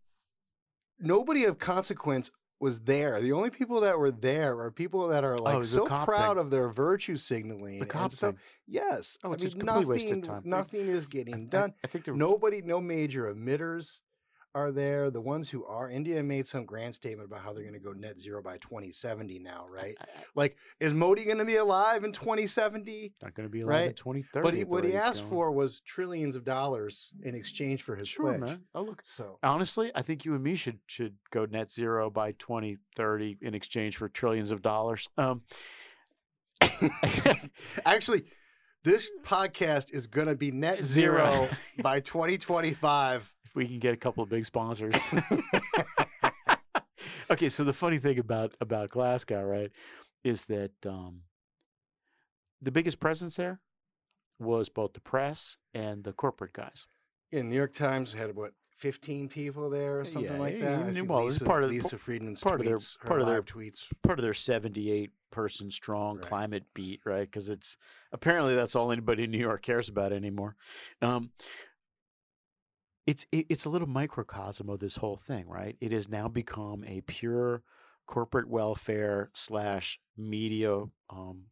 nobody of consequence was there. The only people that were there are people that are oh, like Oh, so proud thing. of their virtue signaling. The cop so, thing. Yes. Oh, I it's mean, a complete waste of nothing, time. nothing is I- getting I- done. I, think there. Nobody, no major emitters are there. The ones who are, India made some grand statement about how they're going to go net zero by 2070 now, right? I- I- Like, is Modi going to be alive in 2070? not going to be alive in 2030. But he, what he asked going. for was trillions of dollars in exchange for his sure, pledge. man. Oh look, So honestly, I think you and me should should go net zero by 2030 in exchange for trillions of dollars. Um, *laughs* Actually, this *laughs* podcast is going to be net Zero. zero *laughs* by 2025. If we can get a couple of big sponsors. *laughs* *laughs* okay, so the funny thing about about Glasgow, right, is that um, the biggest presence there was both the press and the corporate guys. Yeah, New York Times had what 15 people there or something Yeah, like that. Yeah, well, it's Lisa's- part of the- Lisa Friedman's part of their- tweets, part of their- tweets. Part of their seventy-eight person strong Right. climate beat, right? Because it's apparently that's all anybody in New York cares about anymore. Um, it's it, it's a little microcosm of this whole thing, right? It has now become a pure corporate welfare slash media um,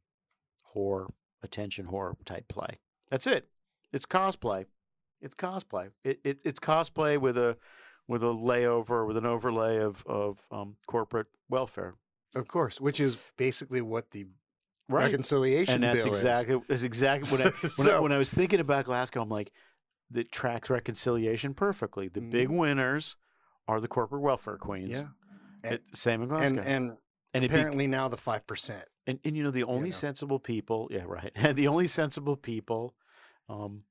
whore, attention whore type play. That's it. It's cosplay. It's cosplay. It, it it's cosplay with a with a layover with an overlay of of um, corporate welfare. Of course, which is basically what the Right. reconciliation and that's bill is. exactly that's exactly *laughs* when I when, I when I was thinking about Glasgow, I'm like, that tracks reconciliation perfectly. The big winners are the corporate welfare queens. Yeah. Same in Glasgow. And and and it be- apparently now the five percent. and, and you know the only know. sensible people, yeah, right. And *laughs* the only sensible people, um,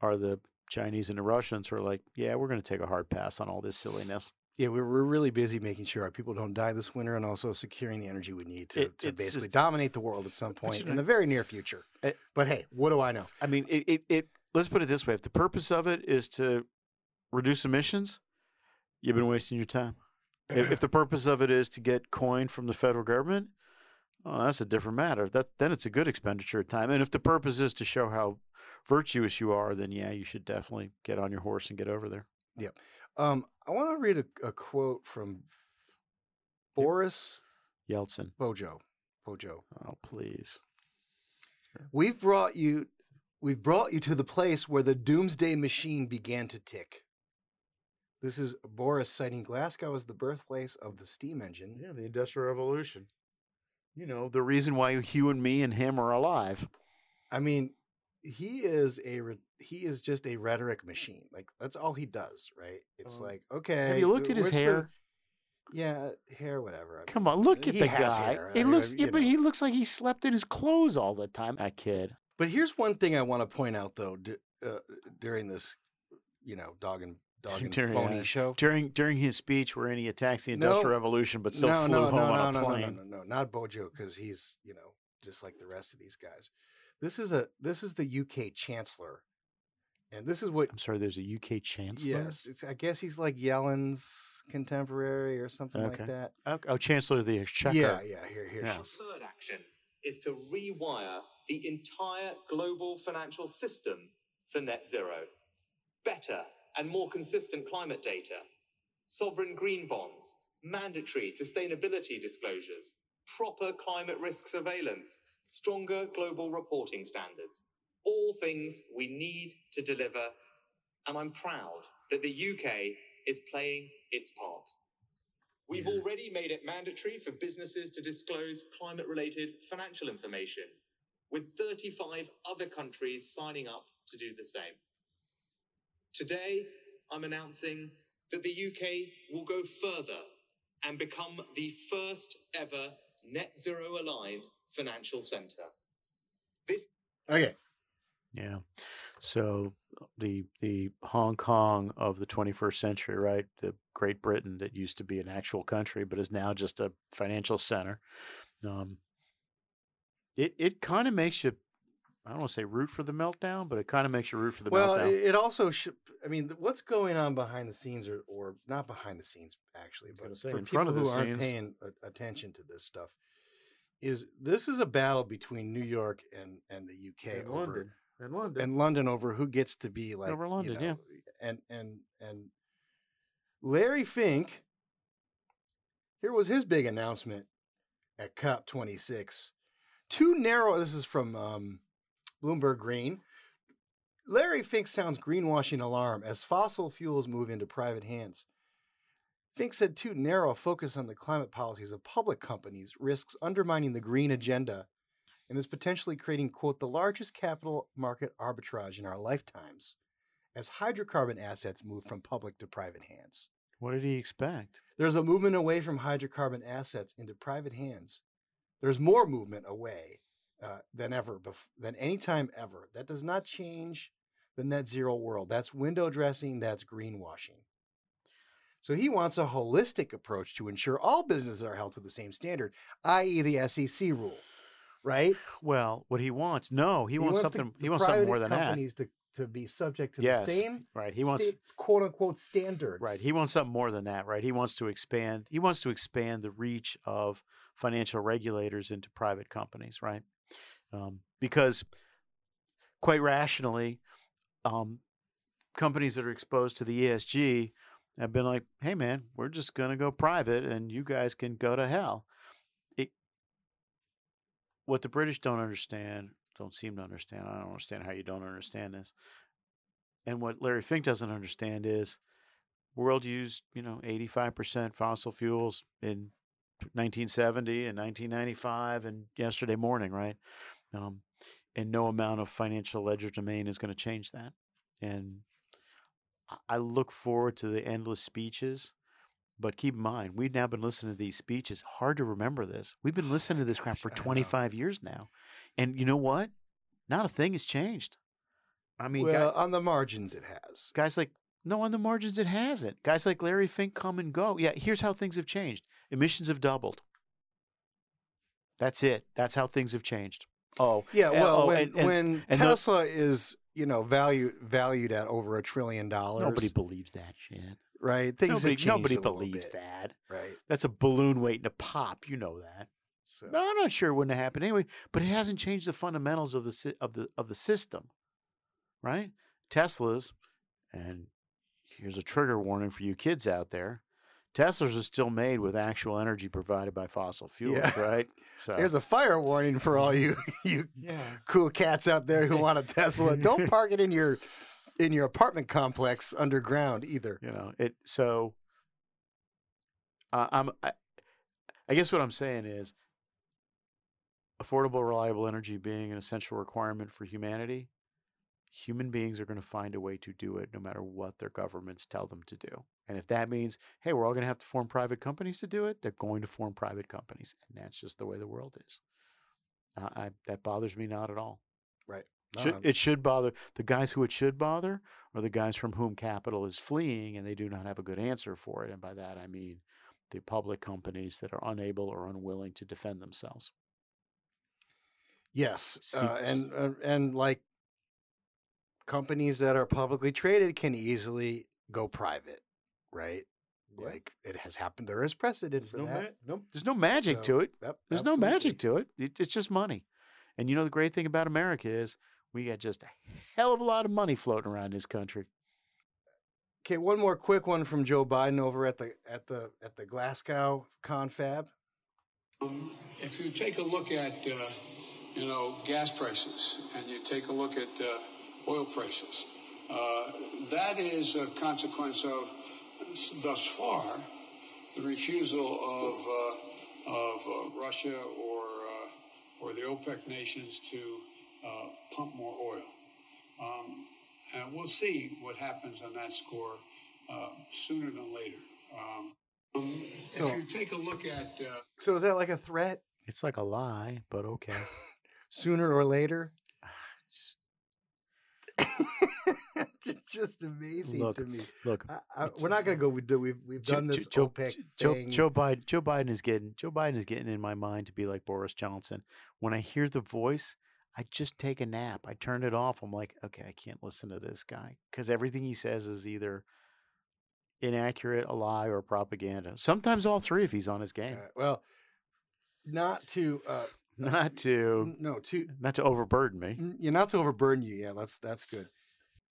are the Chinese and the Russians who are like, yeah, we're going to take a hard pass on all this silliness. Yeah, we're, we're really busy making sure our people don't die this winter and also securing the energy we need to, It- to basically just- dominate the world at some point in the very near future. It- but hey, what do I know? I mean, it, it, it. Let's put it this way: if the purpose of it is to reduce emissions, you've been wasting your time. If, if *laughs* the purpose of it is to get coin from the federal government, oh, that's a different matter. That then it's a good expenditure of time. And if the purpose is to show how virtuous you are, then yeah, you should definitely get on your horse and get over there. Um, I want to read a, a quote from Boris Yeltsin. Bojo. Bojo. Oh, please. We've brought you we've brought you to the place where the doomsday machine began to tick. This is Boris citing Glasgow as the birthplace of the steam engine. Yeah, the Industrial Revolution. You know, the reason why you and me and him are alive. I mean, he is a re- he is just a rhetoric machine. Like that's all he does, right? It's Um, like okay. Have you looked at his what's the- hair? yeah, hair, whatever. I Come mean, on, look at the guy. hair, He I mean, looks, I- yeah, but know. he looks like he slept in his clothes all the time. That kid. But here's one thing I want to point out though d- uh, during this, you know, dog and dog *laughs* and During, phony uh, show. During during his speech, wherein he attacks the No. Industrial Revolution, but still no, flew no, home no, on no, a no, plane. no, no, no, no, not Bojo because he's you know just like the rest of these guys. This is a this is the UK Chancellor, and this is what I'm sorry. There's a UK chancellor. yes, it's I guess he's like Yellen's contemporary or something Okay. like that. Oh, oh, Chancellor of the Exchequer. Yeah, yeah. Here, here. Yeah. third action is to rewire the entire global financial system for net zero. Better and more consistent climate data, sovereign green bonds, mandatory sustainability disclosures, proper climate risk surveillance, stronger global reporting standards. All things we need to deliver. And I'm proud that the UK is playing its part. We've already made it mandatory for businesses to disclose climate related financial information, with 35 other countries signing up to do the same. Today, I'm announcing that the UK will go further and become the first ever net zero aligned financial centre. This Okay. Yeah. So the the Hong Kong of the 21st century, right? The Great Britain that used to be an actual country, but is now just a financial center. Um, it it kind of makes you, I don't want to say root for the meltdown, but it kind of makes you root for the well, meltdown. it, it also should. I mean, what's going on behind the scenes, or, or not behind the scenes, actually, but for in people front of who aren't scenes. paying attention to this stuff, is this is a battle between New York and and the UK And over London. And London. and London over who gets to be like Over you London, yeah. know, and and and Larry Fink. Here was his big announcement at COP 26. Too narrow. This is from um, Bloomberg Green. Larry Fink sounds greenwashing alarm as fossil fuels move into private hands. Fink said too narrow a focus on the climate policies of public companies risks undermining the green agenda and is potentially creating, quote, the largest capital market arbitrage in our lifetimes as hydrocarbon assets move from public to private hands. what did he expect? There's a movement away from hydrocarbon assets into private hands. There's more movement away uh, than ever, bef- than any time ever. That does not change the net zero world. That's window dressing. That's greenwashing. So he wants a holistic approach to ensure all businesses are held to the same standard, i.e., the SEC rule, right? Well, what he wants, no, he, wants, the- something. the he wants something more than that. companies to to be subject to Yes, the same right. He wants sta- quote unquote standards. Right. He wants something more than that, right? He wants to expand he wants to expand the reach of financial regulators into private companies, right? Um, because quite rationally, um, companies that are exposed to the ESG have been like, "Hey, man, we're just going to go private, and you guys can go to hell." It, what the British don't understand, don't seem to understand. I don't understand how you don't understand this. And what Larry Fink doesn't understand is world used, you know, 85% fossil fuels in 1970 and 1995 and yesterday morning, right? Um, and no amount of financial ledger domain is going to change that. And I- look forward to the endless speeches. But keep in mind, we've now been listening to these speeches. Hard to remember this. We've been listening to this crap for Gosh, I know. 25 years now. And you know what? Not a thing has changed. I mean, well, on the margins, it has. guys like no on the margins it hasn't. Guys like larry fink come and go. Yeah here's how things have changed. Emissions have doubled. That's it. That's how things have changed. Oh Yeah, well, oh, when, and- and when and the- Tesla is you know valued valued at over a trillion dollars, nobody believes that shit. Right? Things nobody, have changed nobody believes bit, that. Right? that's a balloon waiting to pop. You know that. So No, I'm not sure it wouldn't have happened anyway, but it hasn't changed the fundamentals of the of the of the system, right? Teslas, and here's a trigger warning for you kids out there: Teslas are still made with actual energy provided by fossil fuels, Yeah. right? So here's a fire warning for all you *laughs* you yeah, cool cats out there who want a Tesla. Don't *laughs* park it in your in your apartment complex underground either. you know it. So uh, I'm I, I guess what I'm saying is affordable, reliable energy being an essential requirement for humanity, human beings are going to find a way to do it no matter what their governments tell them to do. And if that means, hey, we're all going to have to form private companies to do it, they're going to form private companies. And that's just the way the world is. Uh, I, that bothers me not at all. Right. No, Should, it should bother the guys who it should bother are the guys from whom capital is fleeing and they do not have a good answer for it. And by that, I mean the public companies that are unable or unwilling to defend themselves. Yes, uh, and uh, and like companies that are publicly traded can easily go private, right? Like it has happened. There is precedent for that. no, there's no magic So, to it. Yep, There's no magic to it. it. It's just money. And you know the great thing about America is we got just a hell of a lot of money floating around this country. Okay, one more quick one from Joe Biden over at the at the at the Glasgow confab. If you take a look at, uh, you know, gas prices and you take a look at uh, oil prices, uh, that is a consequence of, thus far, the refusal of, uh, of uh, Russia or, uh, or the OPEC nations to uh, pump more oil. Um, and we'll see what happens on that score uh, sooner than later. Um, So- if you take a look at uh, So is that like a threat? It's like a lie, but okay. *laughs* Sooner or later? *laughs* it's just amazing Look, to me. Look, I, I, we're not going to go. We do. We've we've Joe- done this Joe, OPEC Joe, thing. Joe Biden. Joe Biden is getting. Joe Biden is getting in my mind to be like Boris Johnson. When I hear the voice, I just take a nap. I turn it off. I'm like, okay, I can't listen to this guy because everything he says is either inaccurate, a lie, or propaganda. Sometimes all three if he's on his game. Uh, well, not to uh, Not to no to not to overburden me. n- yeah, not to overburden you. Yeah, that's that's good.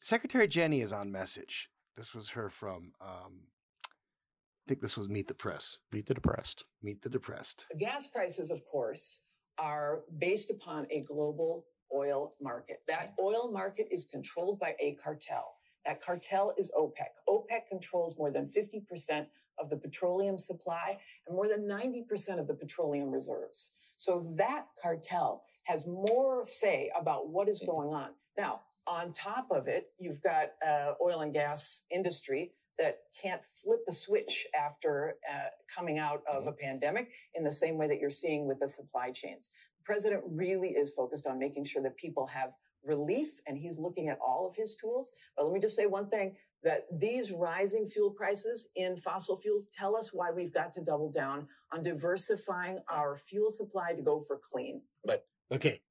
Secretary Jenny is on message. This was her from. Um, I think this was Meet the Press. Meet the depressed. Meet the Depressed. Gas prices, of course, are based upon a global oil market. That oil market is controlled by a cartel. That cartel is OPEC. OPEC controls more than 50% of the petroleum supply and more than 90% of the petroleum reserves. So that cartel has more say about what is going on. Now, on top of it, you've got uh, oil and gas industry that can't flip a switch after uh, coming out of a pandemic in the same way that you're seeing with the supply chains. The president really is focused on making sure that people have relief and he's looking at all of his tools. But let me just say one thing that these rising fuel prices in fossil fuels tell us why we've got to double down on diversifying our fuel supply to go for clean. But okay.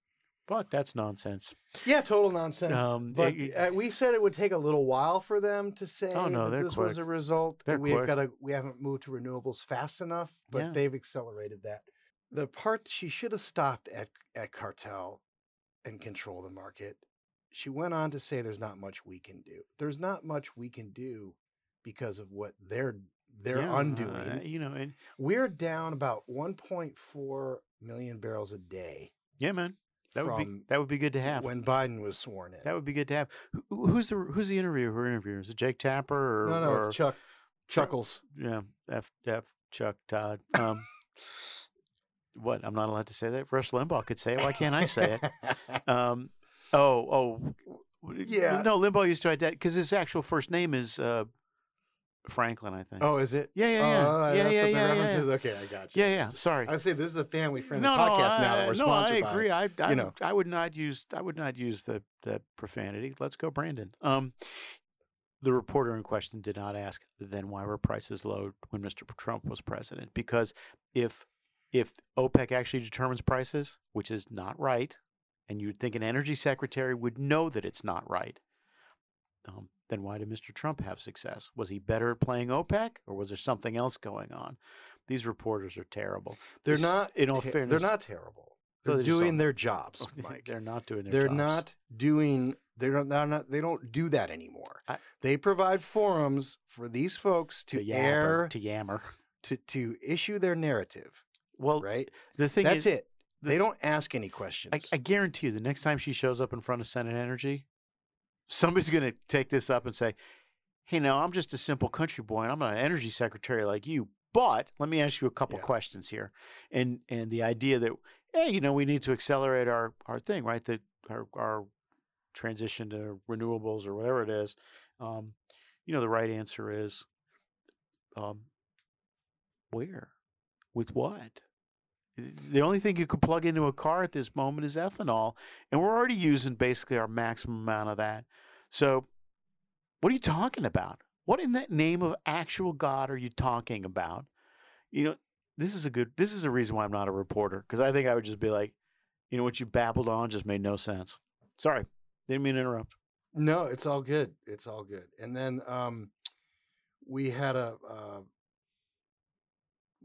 But that's nonsense. Yeah, total nonsense. Um, but it- uh, we said it would take a little while for them to say Oh, no, that they're this was a result. They're we've got to, we haven't moved to renewables fast enough, but Yeah. they've accelerated that. The part she should have stopped at at cartel and control the market. She went on to say, "There's not much we can do. There's not much we can do because of what they're they're Yeah, undoing. uh, you know, and We're down about 1.4 million barrels a day yeah, man, that would be that would be good to have. when Biden was sworn in. That would be good to have. Who, who's the who's the interviewer? Who interviewer? Is it Jake Tapper or no, no, or, it's Chuck Chuckles. yeah F F Chuck Todd? Um, what? I'm not allowed to say that. Rush Limbaugh could say it. Why can't I say it? *laughs* Um, oh, oh, Yeah. No, Limbaugh used to identify because his actual first name is uh, Franklin, I think. Oh, is it? Yeah, yeah, yeah. Oh, Yeah, that's yeah, yeah, reference yeah. is? Okay, I got you. yeah, yeah. Sorry. I say this is a family-friendly no, podcast no, now I, that we're no, sponsored I by. agree. I, I, you know. I would not use I would not use the the profanity. Let's go, Brandon. Um, the reporter in question did not ask then why were prices low when Mr. Trump was president? Because if if OPEC actually determines prices, which is not right, and you'd think an energy secretary would know that it's not right, um, then why did Mr. Trump have success? Was he better at playing OPEC, or was there something else going on? These reporters are terrible. They're This- not. in all te- fairness, they're not terrible. *laughs* They're they just doing their *laughs* jobs, *laughs* Mike. They're not doing their They're jobs. not doing. They're not, they're not. They don't do that anymore. I- they provide forums for these folks to, to yabber, air to yammer. to to issue their narrative. Well, Right. the thing That's is, it. The- they don't ask any questions. I, I guarantee you, the next time she shows up in front of Senate Energy, somebody's going to take this up and say, "Hey, now I'm just a simple country boy, and I'm not an energy secretary like you. But let me ask you a couple Yeah. questions here." And and the idea that, hey, you know, we need to accelerate our our thing, right? That our our transition to renewables or whatever it is. Um, you know, the right answer is, um, where, with what? The only thing you could plug into a car at this moment is ethanol, and we're already using basically our maximum amount of that. So, what are you talking about? What in that name of actual God are you talking about? You know, this is a good. This is a reason why I'm not a reporter because I think I would just be like, you know, what you babbled on just made no sense. Sorry, didn't mean to interrupt. No, it's all good. It's all good. And then um, we had a uh,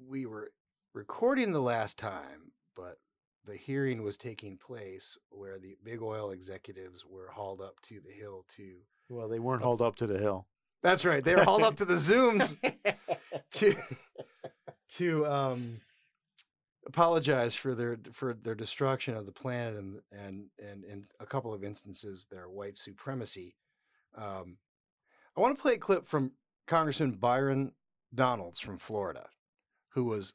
we were recording the last time, but the hearing was taking place where the big oil executives were hauled up to the hill to. Well, they weren't hauled up to the hill. That's right. They were hauled up to the Zooms to *laughs* to um, apologize for their for their destruction of the planet and and and in a couple of instances their white supremacy. Um, I want to play a clip from Congressman Byron Donalds from Florida, who was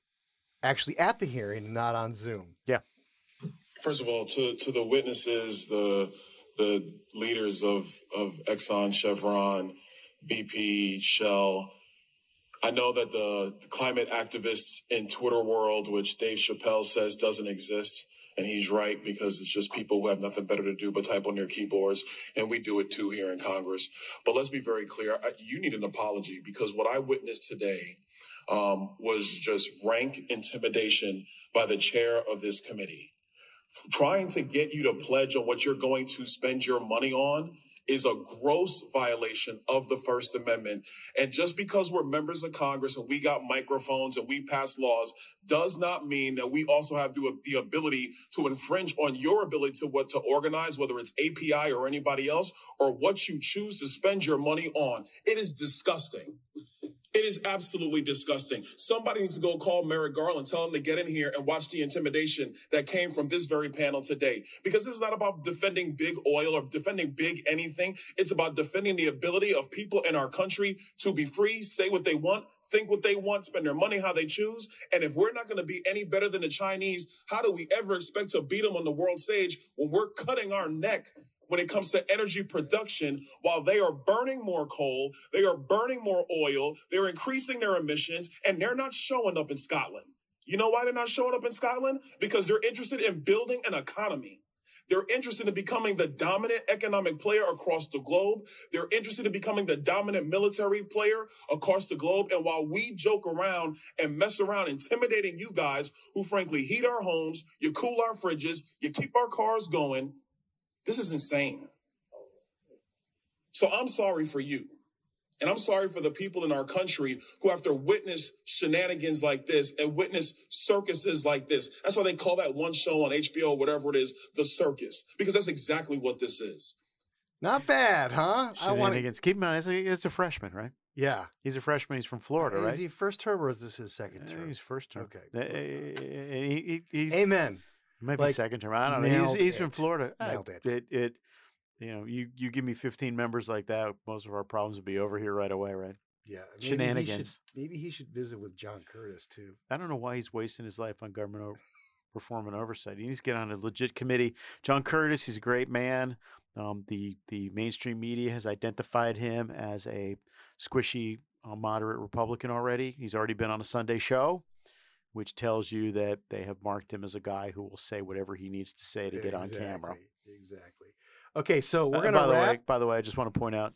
actually at the hearing, not on Zoom. Yeah. First of all, to, to the witnesses, the the leaders of, of Exxon, Chevron, BP, Shell, I know that the, the climate activists in Twitter world, which Dave Chappelle says doesn't exist, And he's right because it's just people who have nothing better to do but type on their keyboards. And we do it too here in Congress. But let's be very clear. You need an apology because what I witnessed today um, was just rank intimidation by the chair of this committee. Trying to get you to pledge on what you're going to spend your money on is a gross violation of the First Amendment. And just because we're members of Congress and we got microphones and we pass laws does not mean that we also have the, the ability to infringe on your ability to what to organize, whether it's API or anybody else, or what you choose to spend your money on. It is disgusting. It is absolutely disgusting. Somebody needs to go call Merrick Garland, tell him to get in here and watch the intimidation that came from this very panel today. Because this is not about defending big oil or defending big anything. It's about defending the ability of people in our country to be free, say what they want, think what they want, spend their money how they choose. And if we're not going to be any better than the Chinese, how do we ever expect to beat them on the world stage when we're cutting our neck when it comes to energy production while they are burning more coal, they are burning more oil, they're increasing their emissions, and they're not showing up in Scotland. You know why they're not showing up in Scotland? Because they're interested in building an economy. They're interested in becoming the dominant economic player across the globe. They're interested in becoming the dominant military player across the globe. And while we joke around and mess around intimidating you guys who frankly heat our homes, you cool our fridges, you keep our cars going, this is insane. So I'm sorry for you. And I'm sorry for the people in our country who have to witness shenanigans like this and witness circuses like this. That's why they call that one show on HBO, whatever it is, the circus, because that's exactly what this is. Not bad, huh? I want to keep in mind, it's a, it's a freshman, right? Yeah, he's a freshman. He's from Florida, is right? Is he first term or is this his second term? he's first term. Okay. Uh, he, he's, Amen. Maybe like, second term. I don't know. He's, he's from Florida. Nailed it. It, it. You know, you you give me 15 members like that, most of our problems would be over here right away, right? Yeah. Maybe Shenanigans. He should, maybe he should visit with John Curtis too. I don't know why he's wasting his life on government o- reform and oversight. He needs to get on a legit committee. John Curtis, he's a great man. Um, the the mainstream media has identified him as a squishy, uh, moderate Republican already. He's already been on a Sunday show which tells you that they have marked him as a guy who will say whatever he needs to say to get exactly, on camera. Exactly. Okay, so we're uh, gonna. By the way, by the way, I just want to point out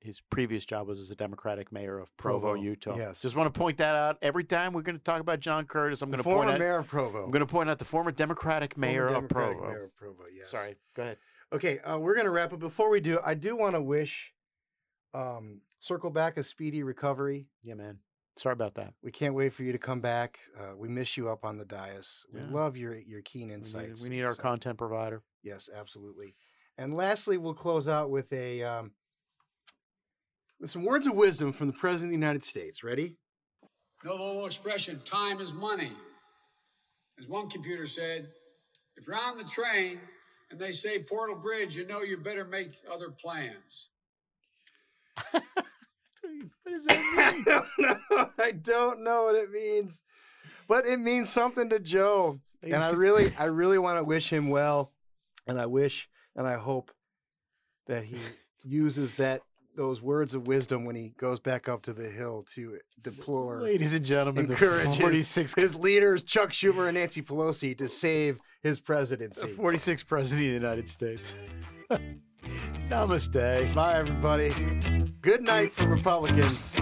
his previous job was as a Democratic mayor of Provo, Provo, Utah. yes. Just want to point that out. Every time we're going to talk about John Curtis, I'm The going to former point out. mayor of Provo. I'm going to point out the former Democratic Former mayor Democratic of Provo. Mayor of Provo. Yes. Sorry, go ahead. Okay, uh, we're gonna wrap up. Before we do, I do want to wish um, circle back a speedy recovery. Yeah, man. Sorry about that. We can't wait for you to come back. Uh, we miss you up on the dais. We Yeah. love your your keen We need, insights. we need our So- content provider. Yes, absolutely. And lastly, we'll close out with a um, with some words of wisdom from the President of the United States. Ready? No little expression, time is money. As one computer said, if you're on the train and they say Portal Bridge, you know you better make other plans. *laughs* What does that *laughs* I don't know. I don't know what it means, but it means something to Joe. And I really, *laughs* I really want to wish him well, and I wish and I hope that he uses that those words of wisdom when he goes back up to the hill to deplore, Ladies and gentlemen, encourage his, 46 his leaders, Chuck Schumer and Nancy Pelosi, to save his the presidency. 46th president of the United States. *laughs* Namaste. Bye, everybody. Good night for Republicans.